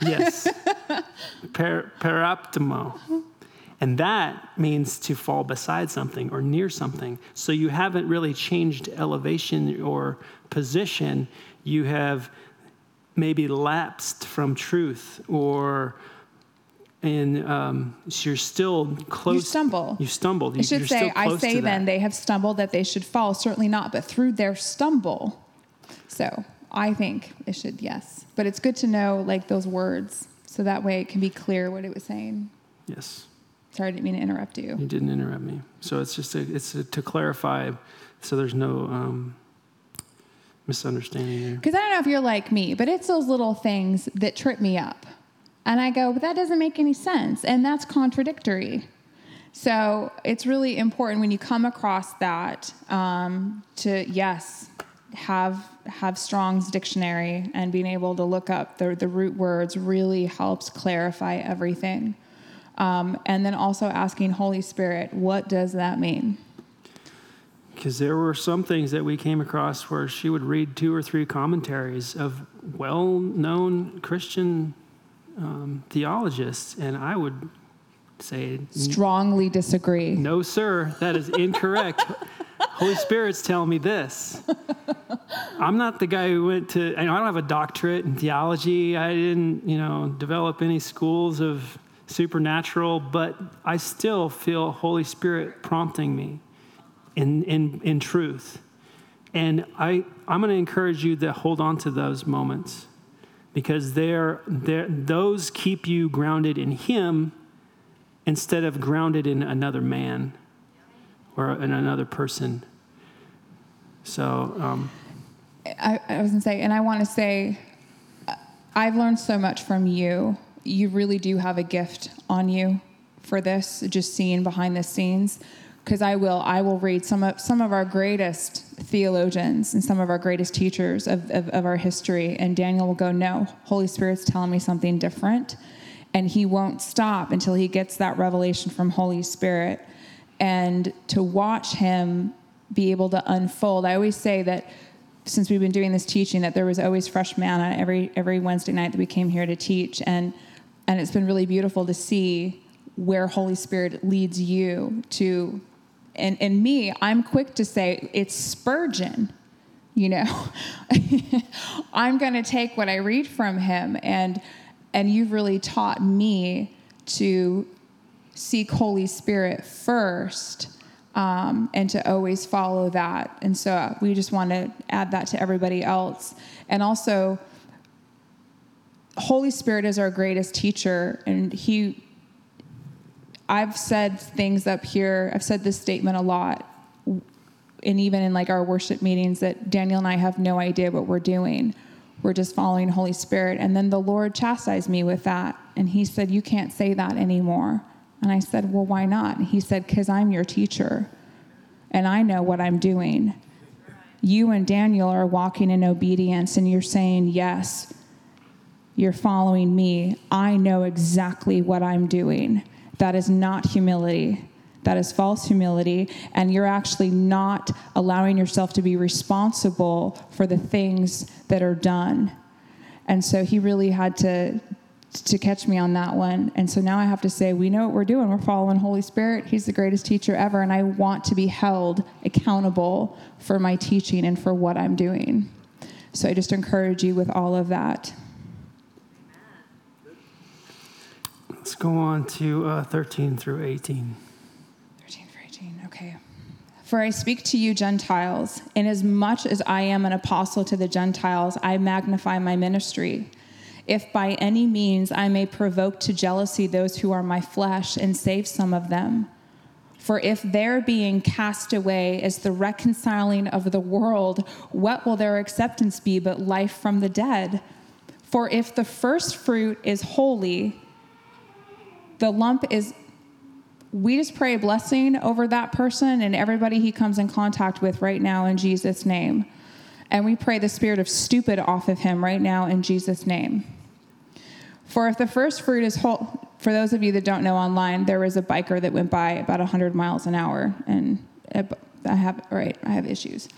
Yes. per, peraptimo. And that means to fall beside something or near something. So you haven't really changed elevation or position. You have maybe lapsed from truth or and um, you're still close. You stumble. You stumbled. It should you're say, I say then that. they have stumbled that they should fall. Certainly not, but through their stumble. So I think it should, yes. But it's good to know like those words so that way it can be clear what it was saying. Yes, Sorry, I didn't mean to interrupt you. you didn't interrupt me. So it's just a, it's a, to clarify, so there's no um, misunderstanding there. Because I don't know if you're like me, but it's those little things that trip me up. And I go, but that doesn't make any sense. And that's contradictory. So it's really important when you come across that um, to, yes, have, have Strong's dictionary and being able to look up the, the root words really helps clarify everything. Um, and then also asking Holy Spirit, what does that mean? Because there were some things that we came across where she would read two or three commentaries of well known Christian um, theologists, and I would say, Strongly disagree. No, sir, that is incorrect. (laughs) Holy Spirit's telling me this. I'm not the guy who went to, I don't have a doctorate in theology. I didn't, you know, develop any schools of supernatural, but I still feel Holy Spirit prompting me in, in, in truth. And I, I'm going to encourage you to hold on to those moments because they're, they're, those keep you grounded in Him instead of grounded in another man or in another person. So, um, I, I was gonna say, and I want to say, I've learned so much from you. You really do have a gift on you for this. Just seeing behind the scenes, because I will, I will read some of some of our greatest theologians and some of our greatest teachers of, of, of our history, and Daniel will go, "No, Holy Spirit's telling me something different," and he won't stop until he gets that revelation from Holy Spirit. And to watch him be able to unfold, I always say that since we've been doing this teaching that there was always fresh manna every every Wednesday night that we came here to teach and and it's been really beautiful to see where Holy Spirit leads you to and and me I'm quick to say it's Spurgeon you know (laughs) I'm going to take what I read from him and and you've really taught me to seek Holy Spirit first um, and to always follow that. And so we just want to add that to everybody else. And also, Holy Spirit is our greatest teacher, and He. I've said things up here. I've said this statement a lot, and even in like our worship meetings, that Daniel and I have no idea what we're doing. We're just following Holy Spirit. And then the Lord chastised me with that, and He said, "You can't say that anymore." And I said, Well, why not? And he said, Because I'm your teacher and I know what I'm doing. You and Daniel are walking in obedience and you're saying, Yes, you're following me. I know exactly what I'm doing. That is not humility. That is false humility. And you're actually not allowing yourself to be responsible for the things that are done. And so he really had to to catch me on that one. And so now I have to say, we know what we're doing. We're following Holy Spirit. He's the greatest teacher ever. And I want to be held accountable for my teaching and for what I'm doing. So I just encourage you with all of that. Let's go on to uh, 13 through 18. 13 through 18, okay. For I speak to you, Gentiles, inasmuch as I am an apostle to the Gentiles, I magnify my ministry. If by any means I may provoke to jealousy those who are my flesh and save some of them. For if their being cast away is the reconciling of the world, what will their acceptance be but life from the dead? For if the first fruit is holy, the lump is we just pray a blessing over that person and everybody he comes in contact with right now in Jesus' name. And we pray the spirit of stupid off of him right now in Jesus' name. For if the first fruit is whole, for those of you that don't know online, there was a biker that went by about 100 miles an hour, and uh, I have, right, I have issues.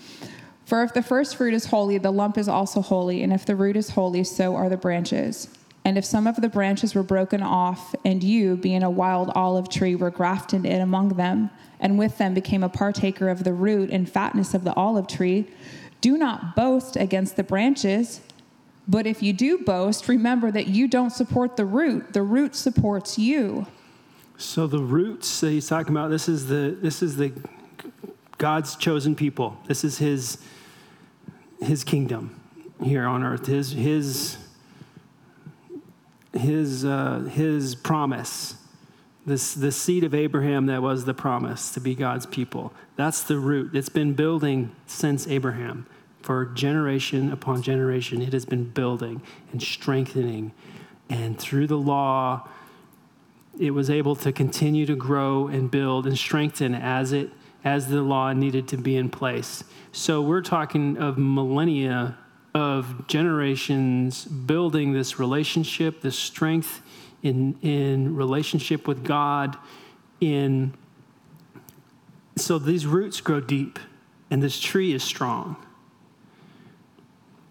For if the first fruit is holy, the lump is also holy, and if the root is holy, so are the branches. And if some of the branches were broken off, and you, being a wild olive tree, were grafted in among them, and with them became a partaker of the root and fatness of the olive tree, do not boast against the branches. But if you do boast, remember that you don't support the root, the root supports you. So the roots that he's talking about, this is the this is the God's chosen people. This is his his kingdom here on earth. His his his uh, his promise. This the seed of Abraham that was the promise to be God's people. That's the root. It's been building since Abraham. For generation upon generation, it has been building and strengthening. And through the law, it was able to continue to grow and build and strengthen as it as the law needed to be in place. So we're talking of millennia of generations building this relationship, this strength in in relationship with God in so these roots grow deep and this tree is strong.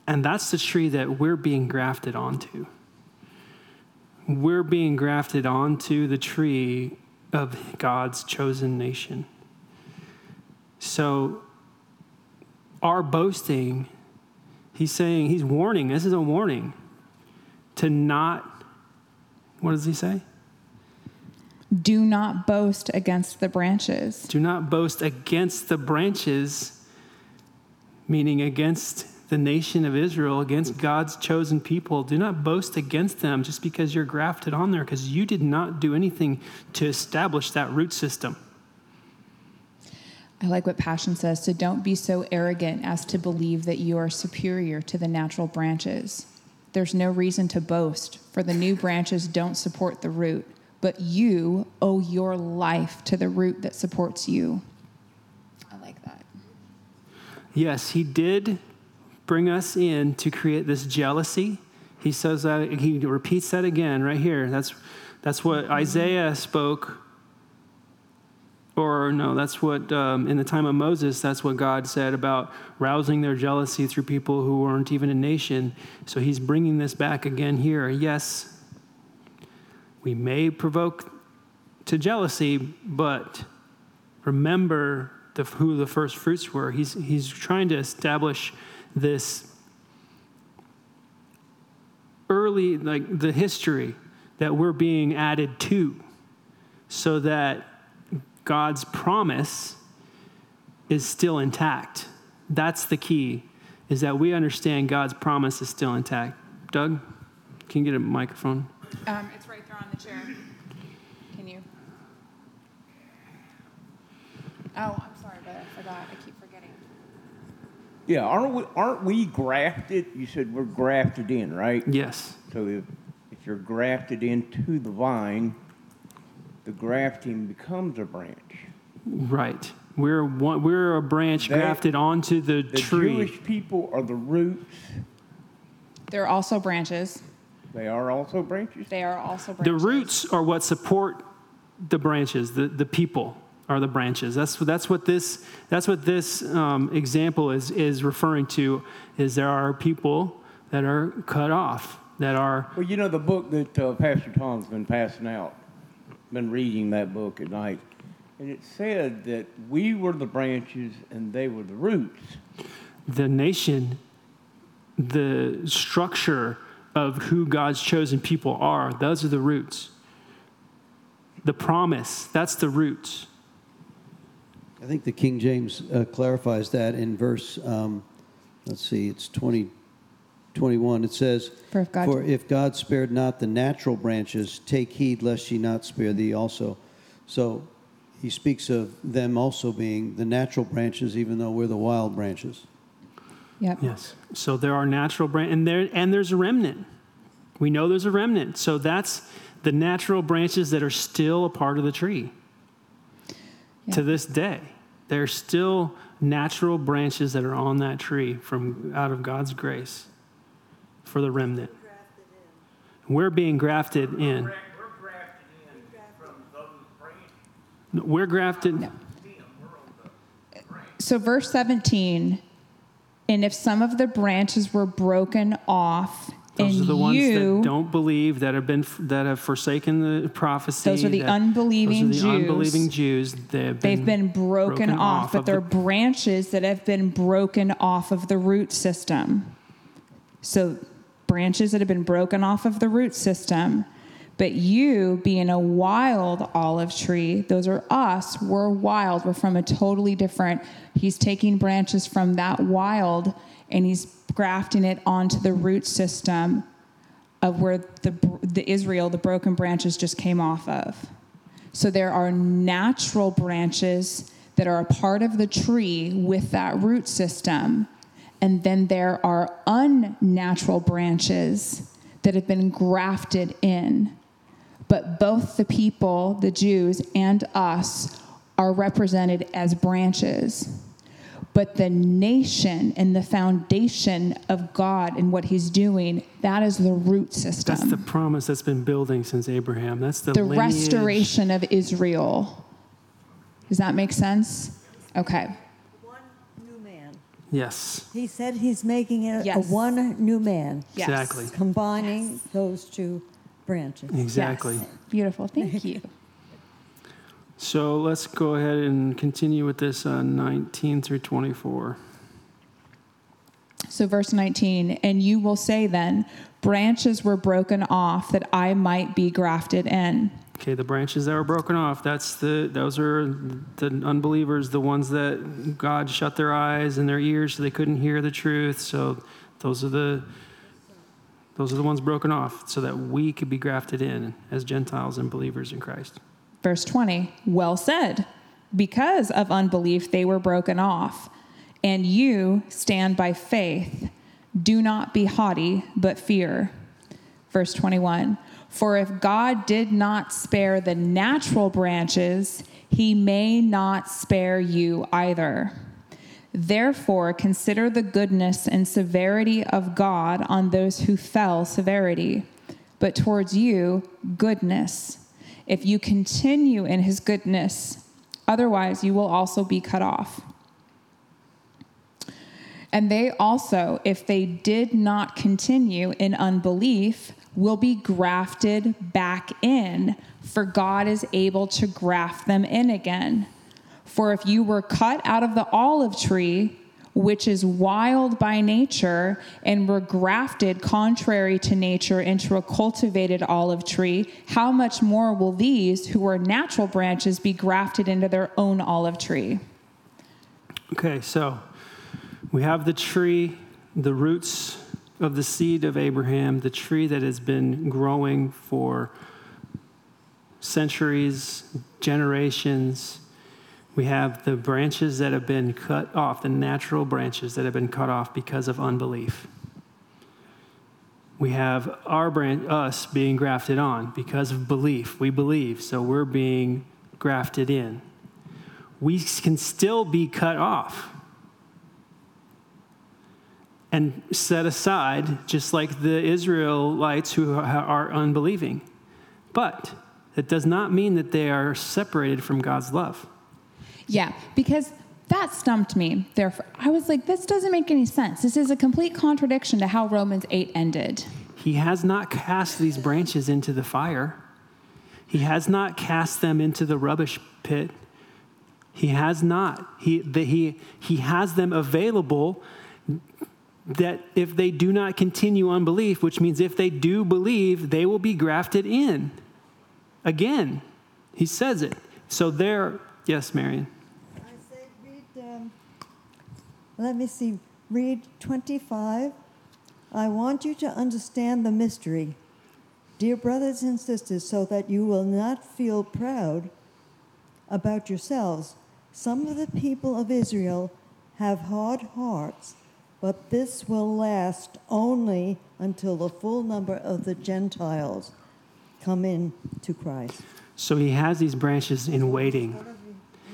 And that's the tree that we're being grafted onto we're being grafted onto the tree of God's chosen nation. So, our boasting, he's saying, he's warning, this is a warning to not, what does he say? Do not boast against the branches. Do not boast against the branches, meaning against the nation of Israel, against God's chosen people. Do not boast against them just because you're grafted on there, because you did not do anything to establish that root system. I like what Passion says so don't be so arrogant as to believe that you are superior to the natural branches. There's no reason to boast, for the new branches don't support the root, but you owe your life to the root that supports you. I like that. Yes, he did bring us in to create this jealousy. He says that, he repeats that again right here. That's, that's what mm-hmm. Isaiah spoke. Or, no, that's what, um, in the time of Moses, that's what God said about rousing their jealousy through people who weren't even a nation. So he's bringing this back again here. Yes, we may provoke to jealousy, but remember the, who the first fruits were. He's, he's trying to establish this early, like the history that we're being added to, so that God's promise is still intact. That's the key, is that we understand God's promise is still intact. Doug, can you get a microphone? Um, it's right there on the chair. Can you? Oh, I'm sorry, but I forgot. I keep forgetting. Yeah, aren't we, aren't we grafted? You said we're grafted in, right? Yes. So if, if you're grafted into the vine, the grafting becomes a branch. Right. We're one, we're a branch They- grafted onto the, The tree. The Jewish people are the roots. They're also branches. They are also branches. They are also branches. The roots are what support the branches. The, the people are the branches. That's, that's what this, that's what this um, example is, is referring to, is there are people that are cut off, that are, Well, you know the book that uh, Pastor Tom's been passing out. Been reading that book at night, and it said that we were the branches and they were the roots. the nation, the structure of who God's chosen people are, those are the roots. The promise, that's the roots. I think the King James uh, clarifies that in verse, um, let's see, it's 20, 21. It says, For if God- For if God spared not the natural branches, take heed lest ye not spare thee also. So he speaks of them also being the natural branches, even though we're the wild branches. Yep. Yes. So there are natural branches, and there and there's a remnant. We know there's a remnant. So that's the natural branches that are still a part of the tree. To this day, there are still natural branches that are on that tree from out of God's grace for the remnant. We're being grafted in. We're grafted in from those branches. We're grafted. So, verse 17, and if some of the branches were broken off, Those and are the ones you, that don't believe, that have been that have forsaken the prophecy. Those are the that- unbelieving those are the Jews. unbelieving Jews. They have they've been broken, off, but of they're the- branches that have been broken off of the root system. So, branches that have been broken off of the root system. But you, being a wild olive tree, those are us, we're wild. We're from a totally different. He's taking branches from that wild and he's grafting it onto the root system of where the, the Israel, the broken branches just came off of. So there are natural branches that are a part of the tree with that root system. And then there are unnatural branches that have been grafted in. But both the people, the Jews, and us are represented as branches. But the nation and the foundation of God and what He's doing, that is the root system. That's the promise that's been building since Abraham. That's the, the lineage. restoration of Israel. Does that make sense? Okay. One new man. Yes, He said he's making it a one new man, Yes. exactly. combining those two branches. Exactly. Yes. Beautiful. Thank you. (laughs) So let's go ahead and continue with this uh, 19 through 24. So, verse 19, and you will say then, branches were broken off that I might be grafted in. Okay, the branches that were broken off, that's the those are the unbelievers, the ones that God shut their eyes and their ears so they couldn't hear the truth. So those are the those are the ones broken off so that we could be grafted in as Gentiles and believers in Christ. Verse 20, well said. Because of unbelief, they were broken off. And you stand by faith. Do not be haughty, but fear. Verse 21, for if God did not spare the natural branches, he may not spare you either. Therefore, consider the goodness and severity of God on those who fell severity, but towards you, goodness if you continue in his goodness. Otherwise, you will also be cut off. And they also, if they did not continue in unbelief, will be grafted back in, for God is able to graft them in again. For if you were cut out of the olive tree, which is wild by nature, and were grafted contrary to nature into a cultivated olive tree, how much more will these, who are natural branches, be grafted into their own olive tree? Okay, so we have the tree, the roots of the seed of Abraham, the tree that has been growing for centuries, generations. We have the branches that have been cut off, the natural branches that have been cut off because of unbelief. We have our branch, us being grafted on because of belief. We believe, so we're being grafted in. We can still be cut off and set aside, just like the Israelites who are unbelieving. But it does not mean that they are separated from God's love. Yeah, because that stumped me. Therefore, I was like, this doesn't make any sense. This is a complete contradiction to how Romans 8 ended. He has not cast these branches into the fire. He has not cast them into the rubbish pit. He has not. He, the, he, he has them available that if they do not continue unbelief, which means if they do believe, they will be grafted in. Again, he says it. So there, yes, Marion. I say, read, um, let me see, read 25. I want you to understand the mystery, dear brothers and sisters, so that you will not feel proud about yourselves. Some of the people of Israel have hard hearts, but this will last only until the full number of the Gentiles come in to Christ. So he has these branches in waiting.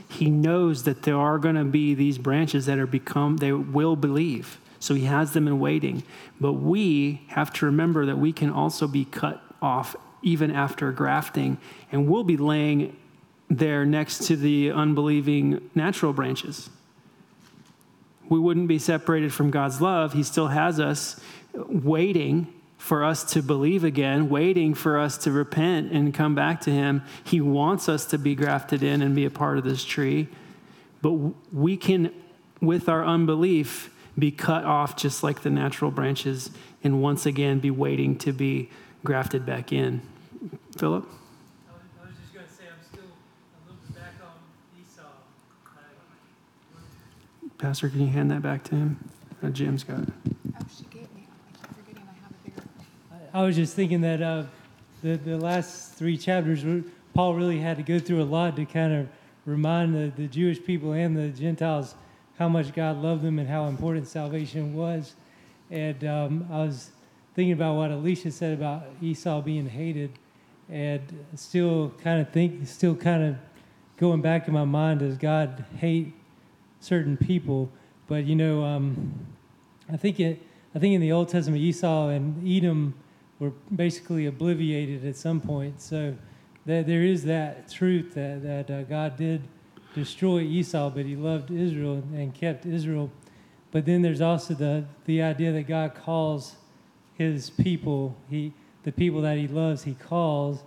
He knows that there are going to be these branches that are become they will believe. So he has them in waiting. But we have to remember that we can also be cut off even after grafting and we'll be laying there next to the unbelieving natural branches. We wouldn't be separated from God's love. He still has us waiting for us to believe again, waiting for us to repent and come back to Him. He wants us to be grafted in and be a part of this tree. But we can, with our unbelief, be cut off just like the natural branches and once again be waiting to be grafted back in. Philip? I was, I was just going to say, I'm still a little bit back on Esau. Pastor, can you hand that back to him? Uh, Jim's got it. Oh, she gave me. I keep forgetting I have a bigger. I, I was just thinking that uh, the, the last three chapters, Paul really had to go through a lot to kind of remind the, the Jewish people and the Gentiles how much God loved them and how important salvation was. And um, I was thinking about what Alicia said about Esau being hated, and still kind of think, still kind of going back in my mind, does God hate certain people? But you know, um, I think it, I think in the Old Testament, Esau and Edom were basically obliterated at some point. So that there is that truth that that uh, God did destroy Esau, but He loved Israel and kept Israel. But then there's also the the idea that God calls His people, He the people that He loves, He calls,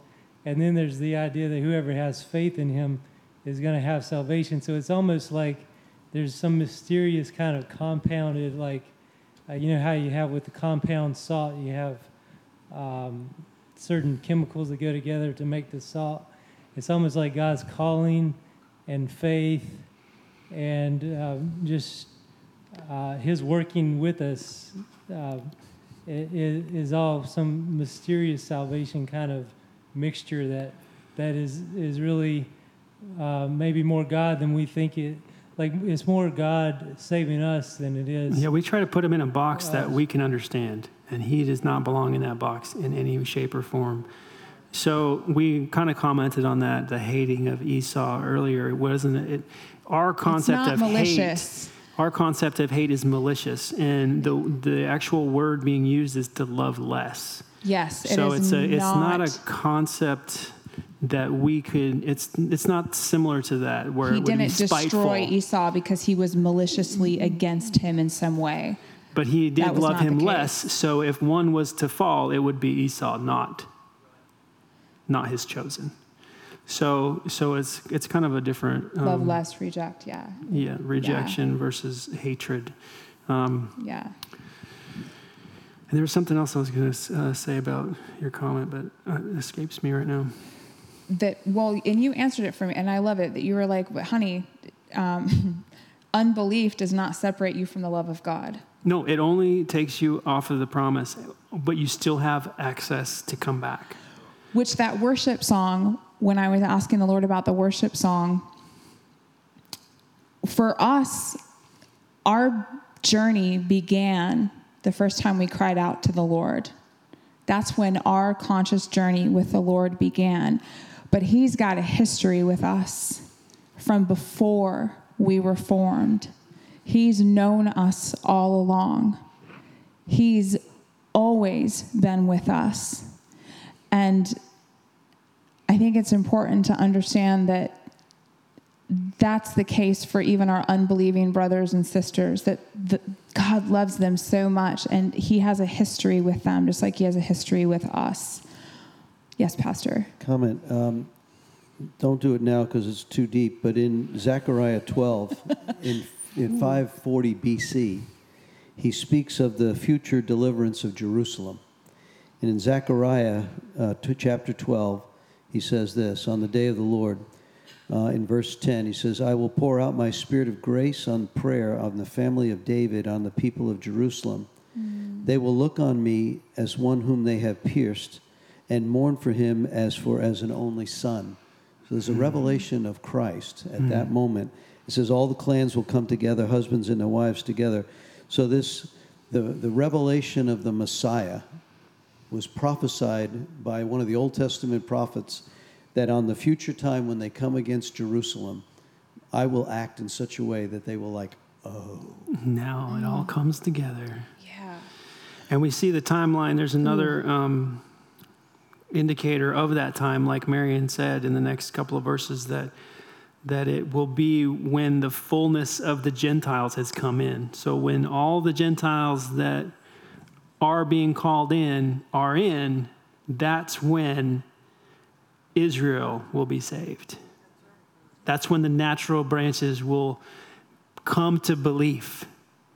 and then there's the idea that whoever has faith in Him is going to have salvation. So it's almost like there's some mysterious kind of compounded, like uh, you know how you have with the compound salt, you have um, certain chemicals that go together to make the salt. It's almost like God's calling and faith and um, just uh, His working with us uh, i- is all some mysterious salvation kind of mixture that that is is really uh, maybe more God than we think it. Like it's more God saving us than it is. Yeah, we try to put him in a box that we can understand, and he does not belong in that box in any shape or form. So we kind of commented on that, the hating of Esau earlier. It wasn't it? Our concept not of malicious. hate. Our concept of hate is malicious, and the the actual word being used is to love less. Yes, it so is it's a it's not a concept that we could. It's it's not similar to that where He it would be didn't destroy Esau because he was maliciously against him in some way. But he did love him less. So if one was to fall, it would be Esau, not not his chosen. So so it's it's kind of a different um, Love less, reject. Yeah, yeah rejection versus hatred. Um, yeah. and there was something else I was going to uh, say about your comment, but uh, it escapes me right now. That well, and you answered it for me, and I love it that you were like, "But honey, um, (laughs) unbelief does not separate you from the love of God." No, it only takes you off of the promise, but you still have access to come back. Which that worship song, when I was asking the Lord about the worship song, for us, our journey began the first time we cried out to the Lord. That's when our conscious journey with the Lord began. But He's got a history with us from before we were formed. He's known us all along. He's always been with us. And I think it's important to understand that that's the case for even our unbelieving brothers and sisters, that the, God loves them so much and He has a history with them, just like He has a history with us. Yes, Pastor. comment. Um, don't do it now because it's too deep. But in Zechariah 12, (laughs) in, in 540 BC, he speaks of the future deliverance of Jerusalem. And in Zechariah uh, to chapter 12, he says this On the day of the Lord, uh, in verse 10, he says, I will pour out my spirit of grace on prayer on the family of David, on the people of Jerusalem. They will look on me as one whom they have pierced and mourn for him as for as an only son. So there's a hmm. revelation of Christ at hmm. that moment. It says all the clans will come together, husbands and their wives together. So this the, the revelation of the Messiah was prophesied by one of the Old Testament prophets that on the future time when they come against Jerusalem, I will act in such a way that they will like, oh. Now it all comes together. Yeah. And we see the timeline. There's another hmm. um, indicator of that time, like Marion said in the next couple of verses, that that it will be when the fullness of the Gentiles has come in. So when all the Gentiles that are being called in are in, that's when Israel will be saved. That's when the natural branches will come to belief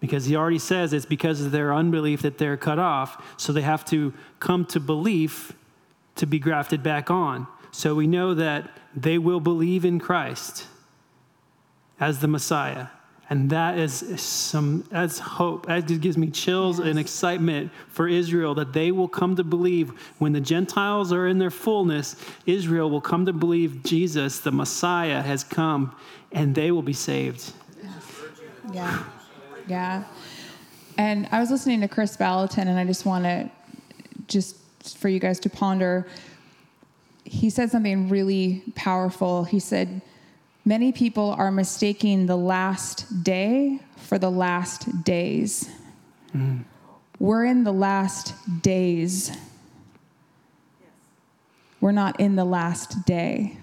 Because he already says it's because of their unbelief that they're cut off. So they have to come to belief to be grafted back on. So we know that they will believe in Christ as the Messiah. And that is some that's hope. That just gives me chills and excitement for Israel that they will come to believe when the Gentiles are in their fullness, Israel will come to believe Jesus, the Messiah, has come and they will be saved. Yeah. Yeah. And I was listening to Kris Vallotton, and I just want to, just for you guys to ponder, he said something really powerful. He said, Many people are mistaking the last day for the last days. Mm. We're in the last days. We're not in the last day.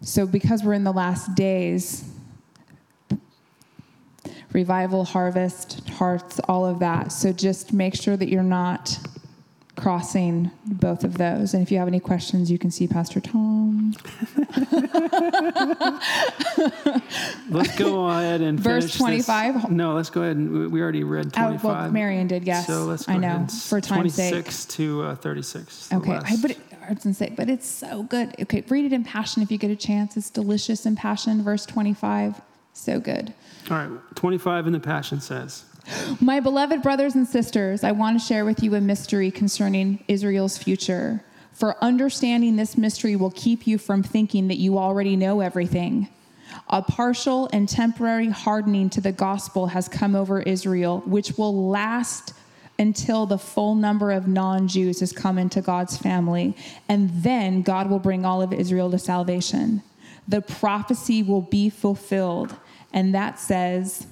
So, because we're in the last days, revival, harvest, hearts, all of that. So, just make sure that you're not crossing both of those. And if you have any questions, you can see Pastor Tom. (laughs) Let's go ahead and Verse 25? No, let's go ahead and we- already read twenty-five. Oh, well, Marion did, yes. So let's go I know, for time's sake. 26 to uh, 36. Okay, I, but it, I was say, but it's so good. Okay, read it in Passion if you get a chance. It's delicious in Passion, verse 25. So good. All right, 25 in the Passion says, My beloved brothers and sisters, I want to share with you a mystery concerning Israel's future. For understanding this mystery will keep you from thinking that you already know everything. A partial and temporary hardening to the gospel has come over Israel, which will last until the full number of non Jews has come into God's family. And then God will bring all of Israel to salvation. The prophecy will be fulfilled. And that says,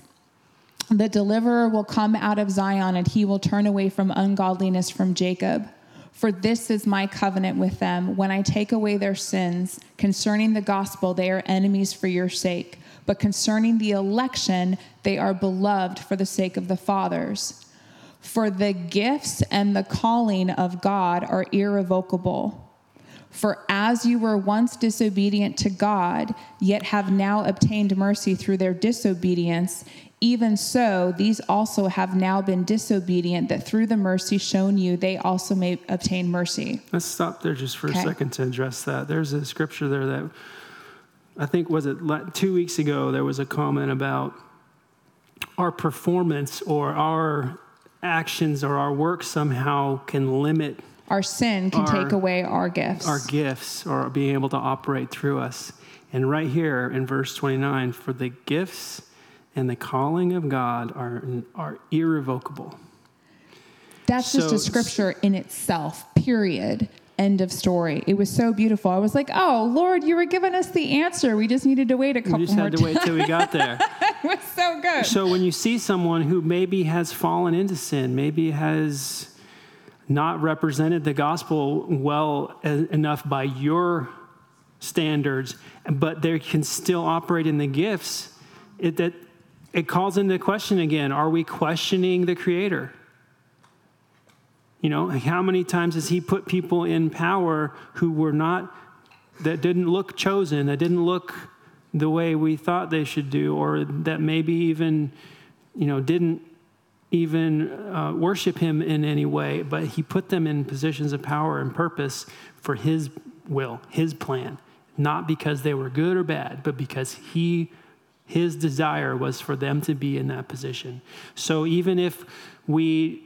the deliverer will come out of Zion, and he will turn away from ungodliness from Jacob. For this is my covenant with them. When I take away their sins, concerning the gospel, they are enemies for your sake. But concerning the election, they are beloved for the sake of the fathers. For the gifts and the calling of God are irrevocable. For as you were once disobedient to God, yet have now obtained mercy through their disobedience, even so these also have now been disobedient, that through the mercy shown you, they also may obtain mercy. let's stop there just for Okay. a second to address that. There's a scripture there that I think was it two weeks ago. There was a comment about our performance or our actions or our work somehow can limit Our sin can Our- take away our gifts. our gifts or being able to operate through us. And right here in verse 29, for the gifts and the calling of God are, are irrevocable. That's just a scripture in itself, period. End of story. It was so beautiful. I was like, oh, Lord, you were giving us the answer. We just needed to wait a couple We just had to wait till we got there. (laughs) it was so good. So when you see someone who maybe has fallen into sin, maybe has not represented the gospel well enough by your standards, but they can still operate in the gifts, it, that it calls into question again: Are we questioning the Creator? You know, how many times has He put people in power who were not, that didn't look chosen, that didn't look the way we thought they should do, or that maybe even, you know, didn't even uh, worship Him in any way, but He put them in positions of power and purpose for His will, His plan, not because they were good or bad, but because He his desire was for them to be in that position. So even if we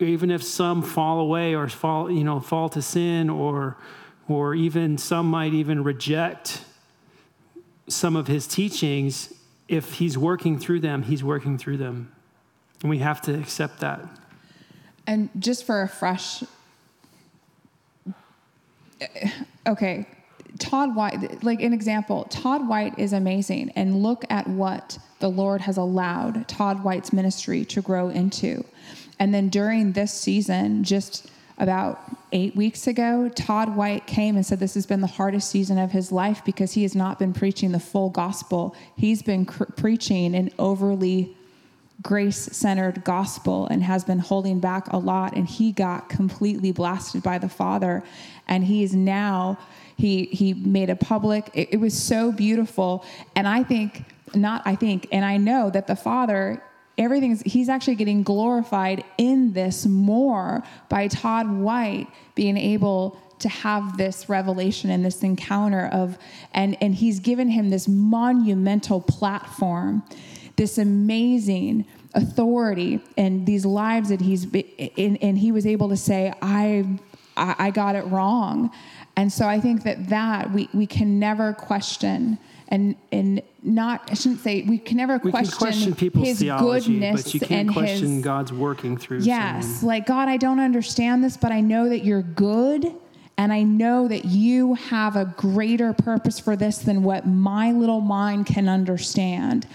even if some fall away or fall, you know, fall to sin or or even some might even reject some of his teachings, if he's working through them, he's working through them. And we have to accept that. And just for a fresh, okay, Todd White, like an example, Todd White is amazing. And look at what the Lord has allowed Todd White's ministry to grow into. And then during this season, just about eight weeks ago, Todd White came and said this has been the hardest season of his life because he has not been preaching the full gospel. He's been cr- preaching an overly grace centered gospel and has been holding back a lot. And he got completely blasted by the Father. And he is now, he, he made a public, it, it was so beautiful. And I think not I think, and I know that the Father, everything's, he's actually getting glorified in this more by Todd White being able to have this revelation and this encounter of, and, and he's given him this monumental platform, this amazing authority and these lives that he's been, and, and he was able to say, I, I got it wrong. And so I think that that we, we can never question and and not I shouldn't say we can never We question, can question people's his theology, goodness but you can't question his God's working through yes someone. like God I don't understand this but I know that you're good and I know that you have a greater purpose for this than what my little mind can understand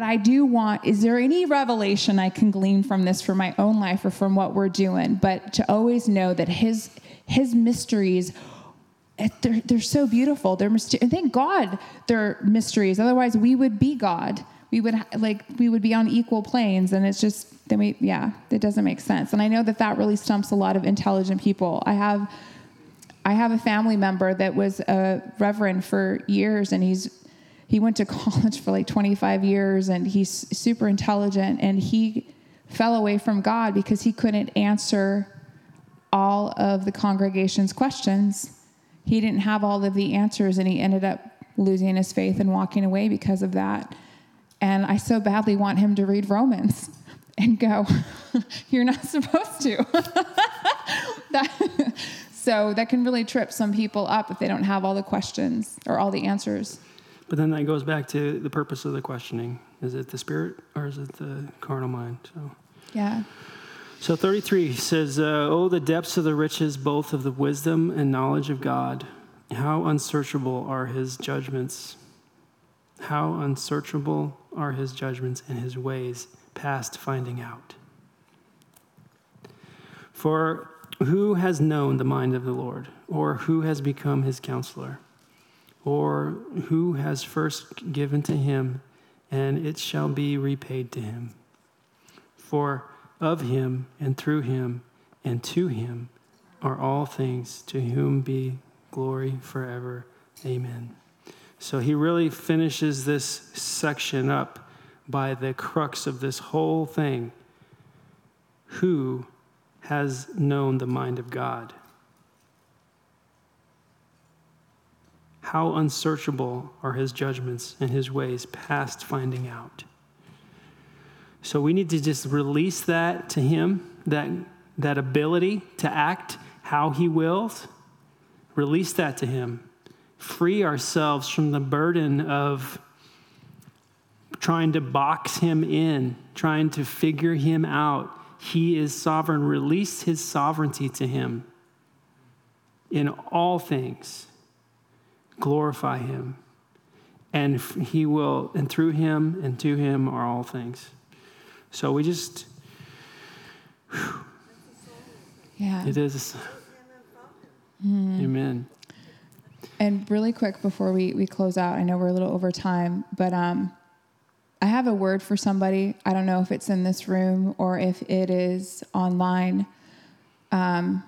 but I do want is there any revelation I can glean from this for my own life or from what we're doing but to always know that his his mysteries eh, they're, they're so beautiful. They're myster- and thank God they're mysteries. Otherwise, we would be God. We would like we would be on equal planes, and it's just then we yeah, it doesn't make sense. And I know that that really stumps a lot of intelligent people. I have I have a family member that was a reverend for years, and he's he went to (laughs) college for like 25 years, and he's super intelligent, and he fell away from God because he couldn't answer all of the congregation's questions he didn't have all of the answers and he ended up losing his faith and walking away because of that. And I so badly want him to read Romans (laughs) and go, (laughs) You're not supposed to. that, so that can really trip some people up if they don't have all the questions or all the answers. But then that goes back to the purpose of the questioning. Is it the spirit or is it the carnal mind? So, Yeah. so 33 says, uh, Oh, the depths of the riches, both of the wisdom and knowledge of God. How unsearchable are his judgments. How unsearchable are his judgments and his ways past finding out. For who has known the mind of the Lord, or who has become his counselor? Or who has first given to him, and it shall be repaid to him. For of him, and through him, and to him are all things, to whom be glory forever. Amen. So he really finishes this section up by the crux of this whole thing. Who has known the mind of God? How unsearchable are his judgments and his ways past finding out. So we need to just release that to him, that, that ability to act how he wills. Release that to him. Free ourselves from the burden of trying to box him in, trying to figure him out. He is sovereign. Release his sovereignty to him in all things glorify him. And he will, and through him and to him are all things. So we just, Yeah. it is. Amen. And really quick before we, we close out, I know we're a little over time, but um, I have a word for somebody. I don't know if it's in this room or if it is online. Um,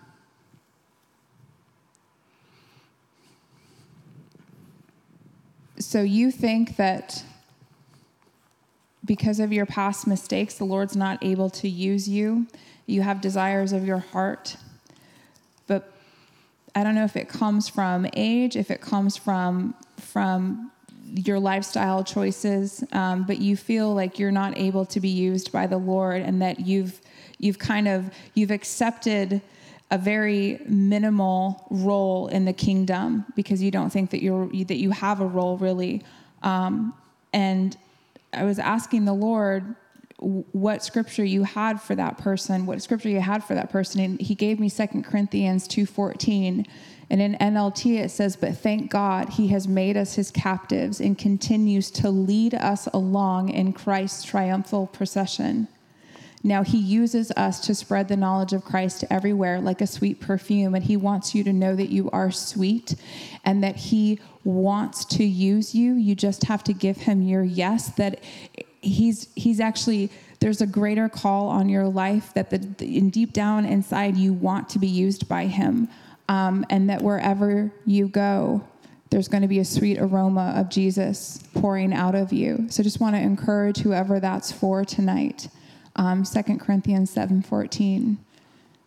so you think that because of your past mistakes, the Lord's not able to use you. You have desires of your heart. But I don't know if it comes from age, if it comes from from your lifestyle choices, um, but you feel like you're not able to be used by the Lord, and that you've you've kind of you've accepted a very minimal role in the kingdom because you don't think that you're that you have a role really. Um, and I was asking the Lord what scripture you had for that person, what scripture you had for that person, and He gave me Second Corinthians two fourteen. And in NLT it says, But thank God he has made us his captives and continues to lead us along in Christ's triumphal procession. Now he uses us to spread the knowledge of Christ everywhere like a sweet perfume, and he wants you to know that you are sweet and that he wants to use you. You just have to give him your yes, that he's he's actually there's a greater call on your life that the, in deep down inside you want to be used by him um, and that wherever you go there's going to be a sweet aroma of Jesus pouring out of you. So just want to encourage whoever that's for tonight. Um, 2 Corinthians 7:14.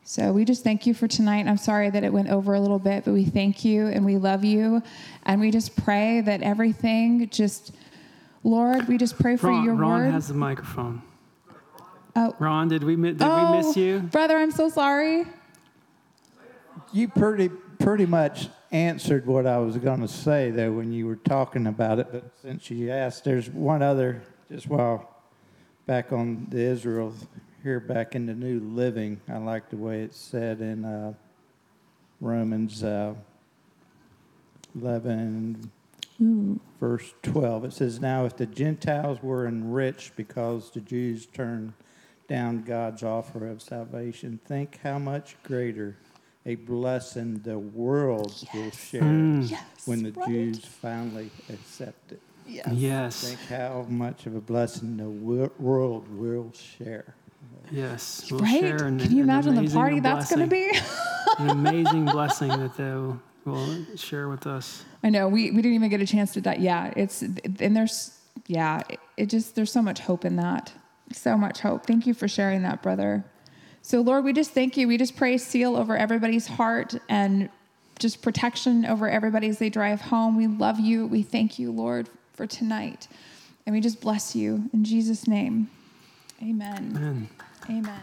So we just thank you for tonight. I'm sorry that it went over a little bit, but we thank you and we love you. And we just pray that everything just, Lord, we just pray for Ron, your Ron word. has the microphone. oh, Ron, did we did oh, we miss you? brother, I'm so sorry. You pretty pretty much answered what I was going to say though when you were talking about it. But since you asked, there's one other just while back on the Israel here back in the New Living. I like the way it's said in uh, Romans uh, 11 verse 12. It says, Now if the Gentiles were enriched because the Jews turned down God's offer of salvation, think how much greater a blessing the world will share when the Jews finally accept it. Yes. Think how much of a blessing the world will share. Yes. We'll right? share an- Can you imagine the party that's going to be? an amazing blessing that they will, will share with us. I know we, we didn't even get a chance to die. Yeah, it's and there's yeah, it, it just there's so much hope in that. So much hope. Thank you for sharing that, brother. So Lord, we just thank you. We just pray seal over everybody's heart and just protection over everybody as they drive home. We love you. We thank you, Lord, for tonight. And we just bless you in Jesus' name. Amen. Amen. Amen.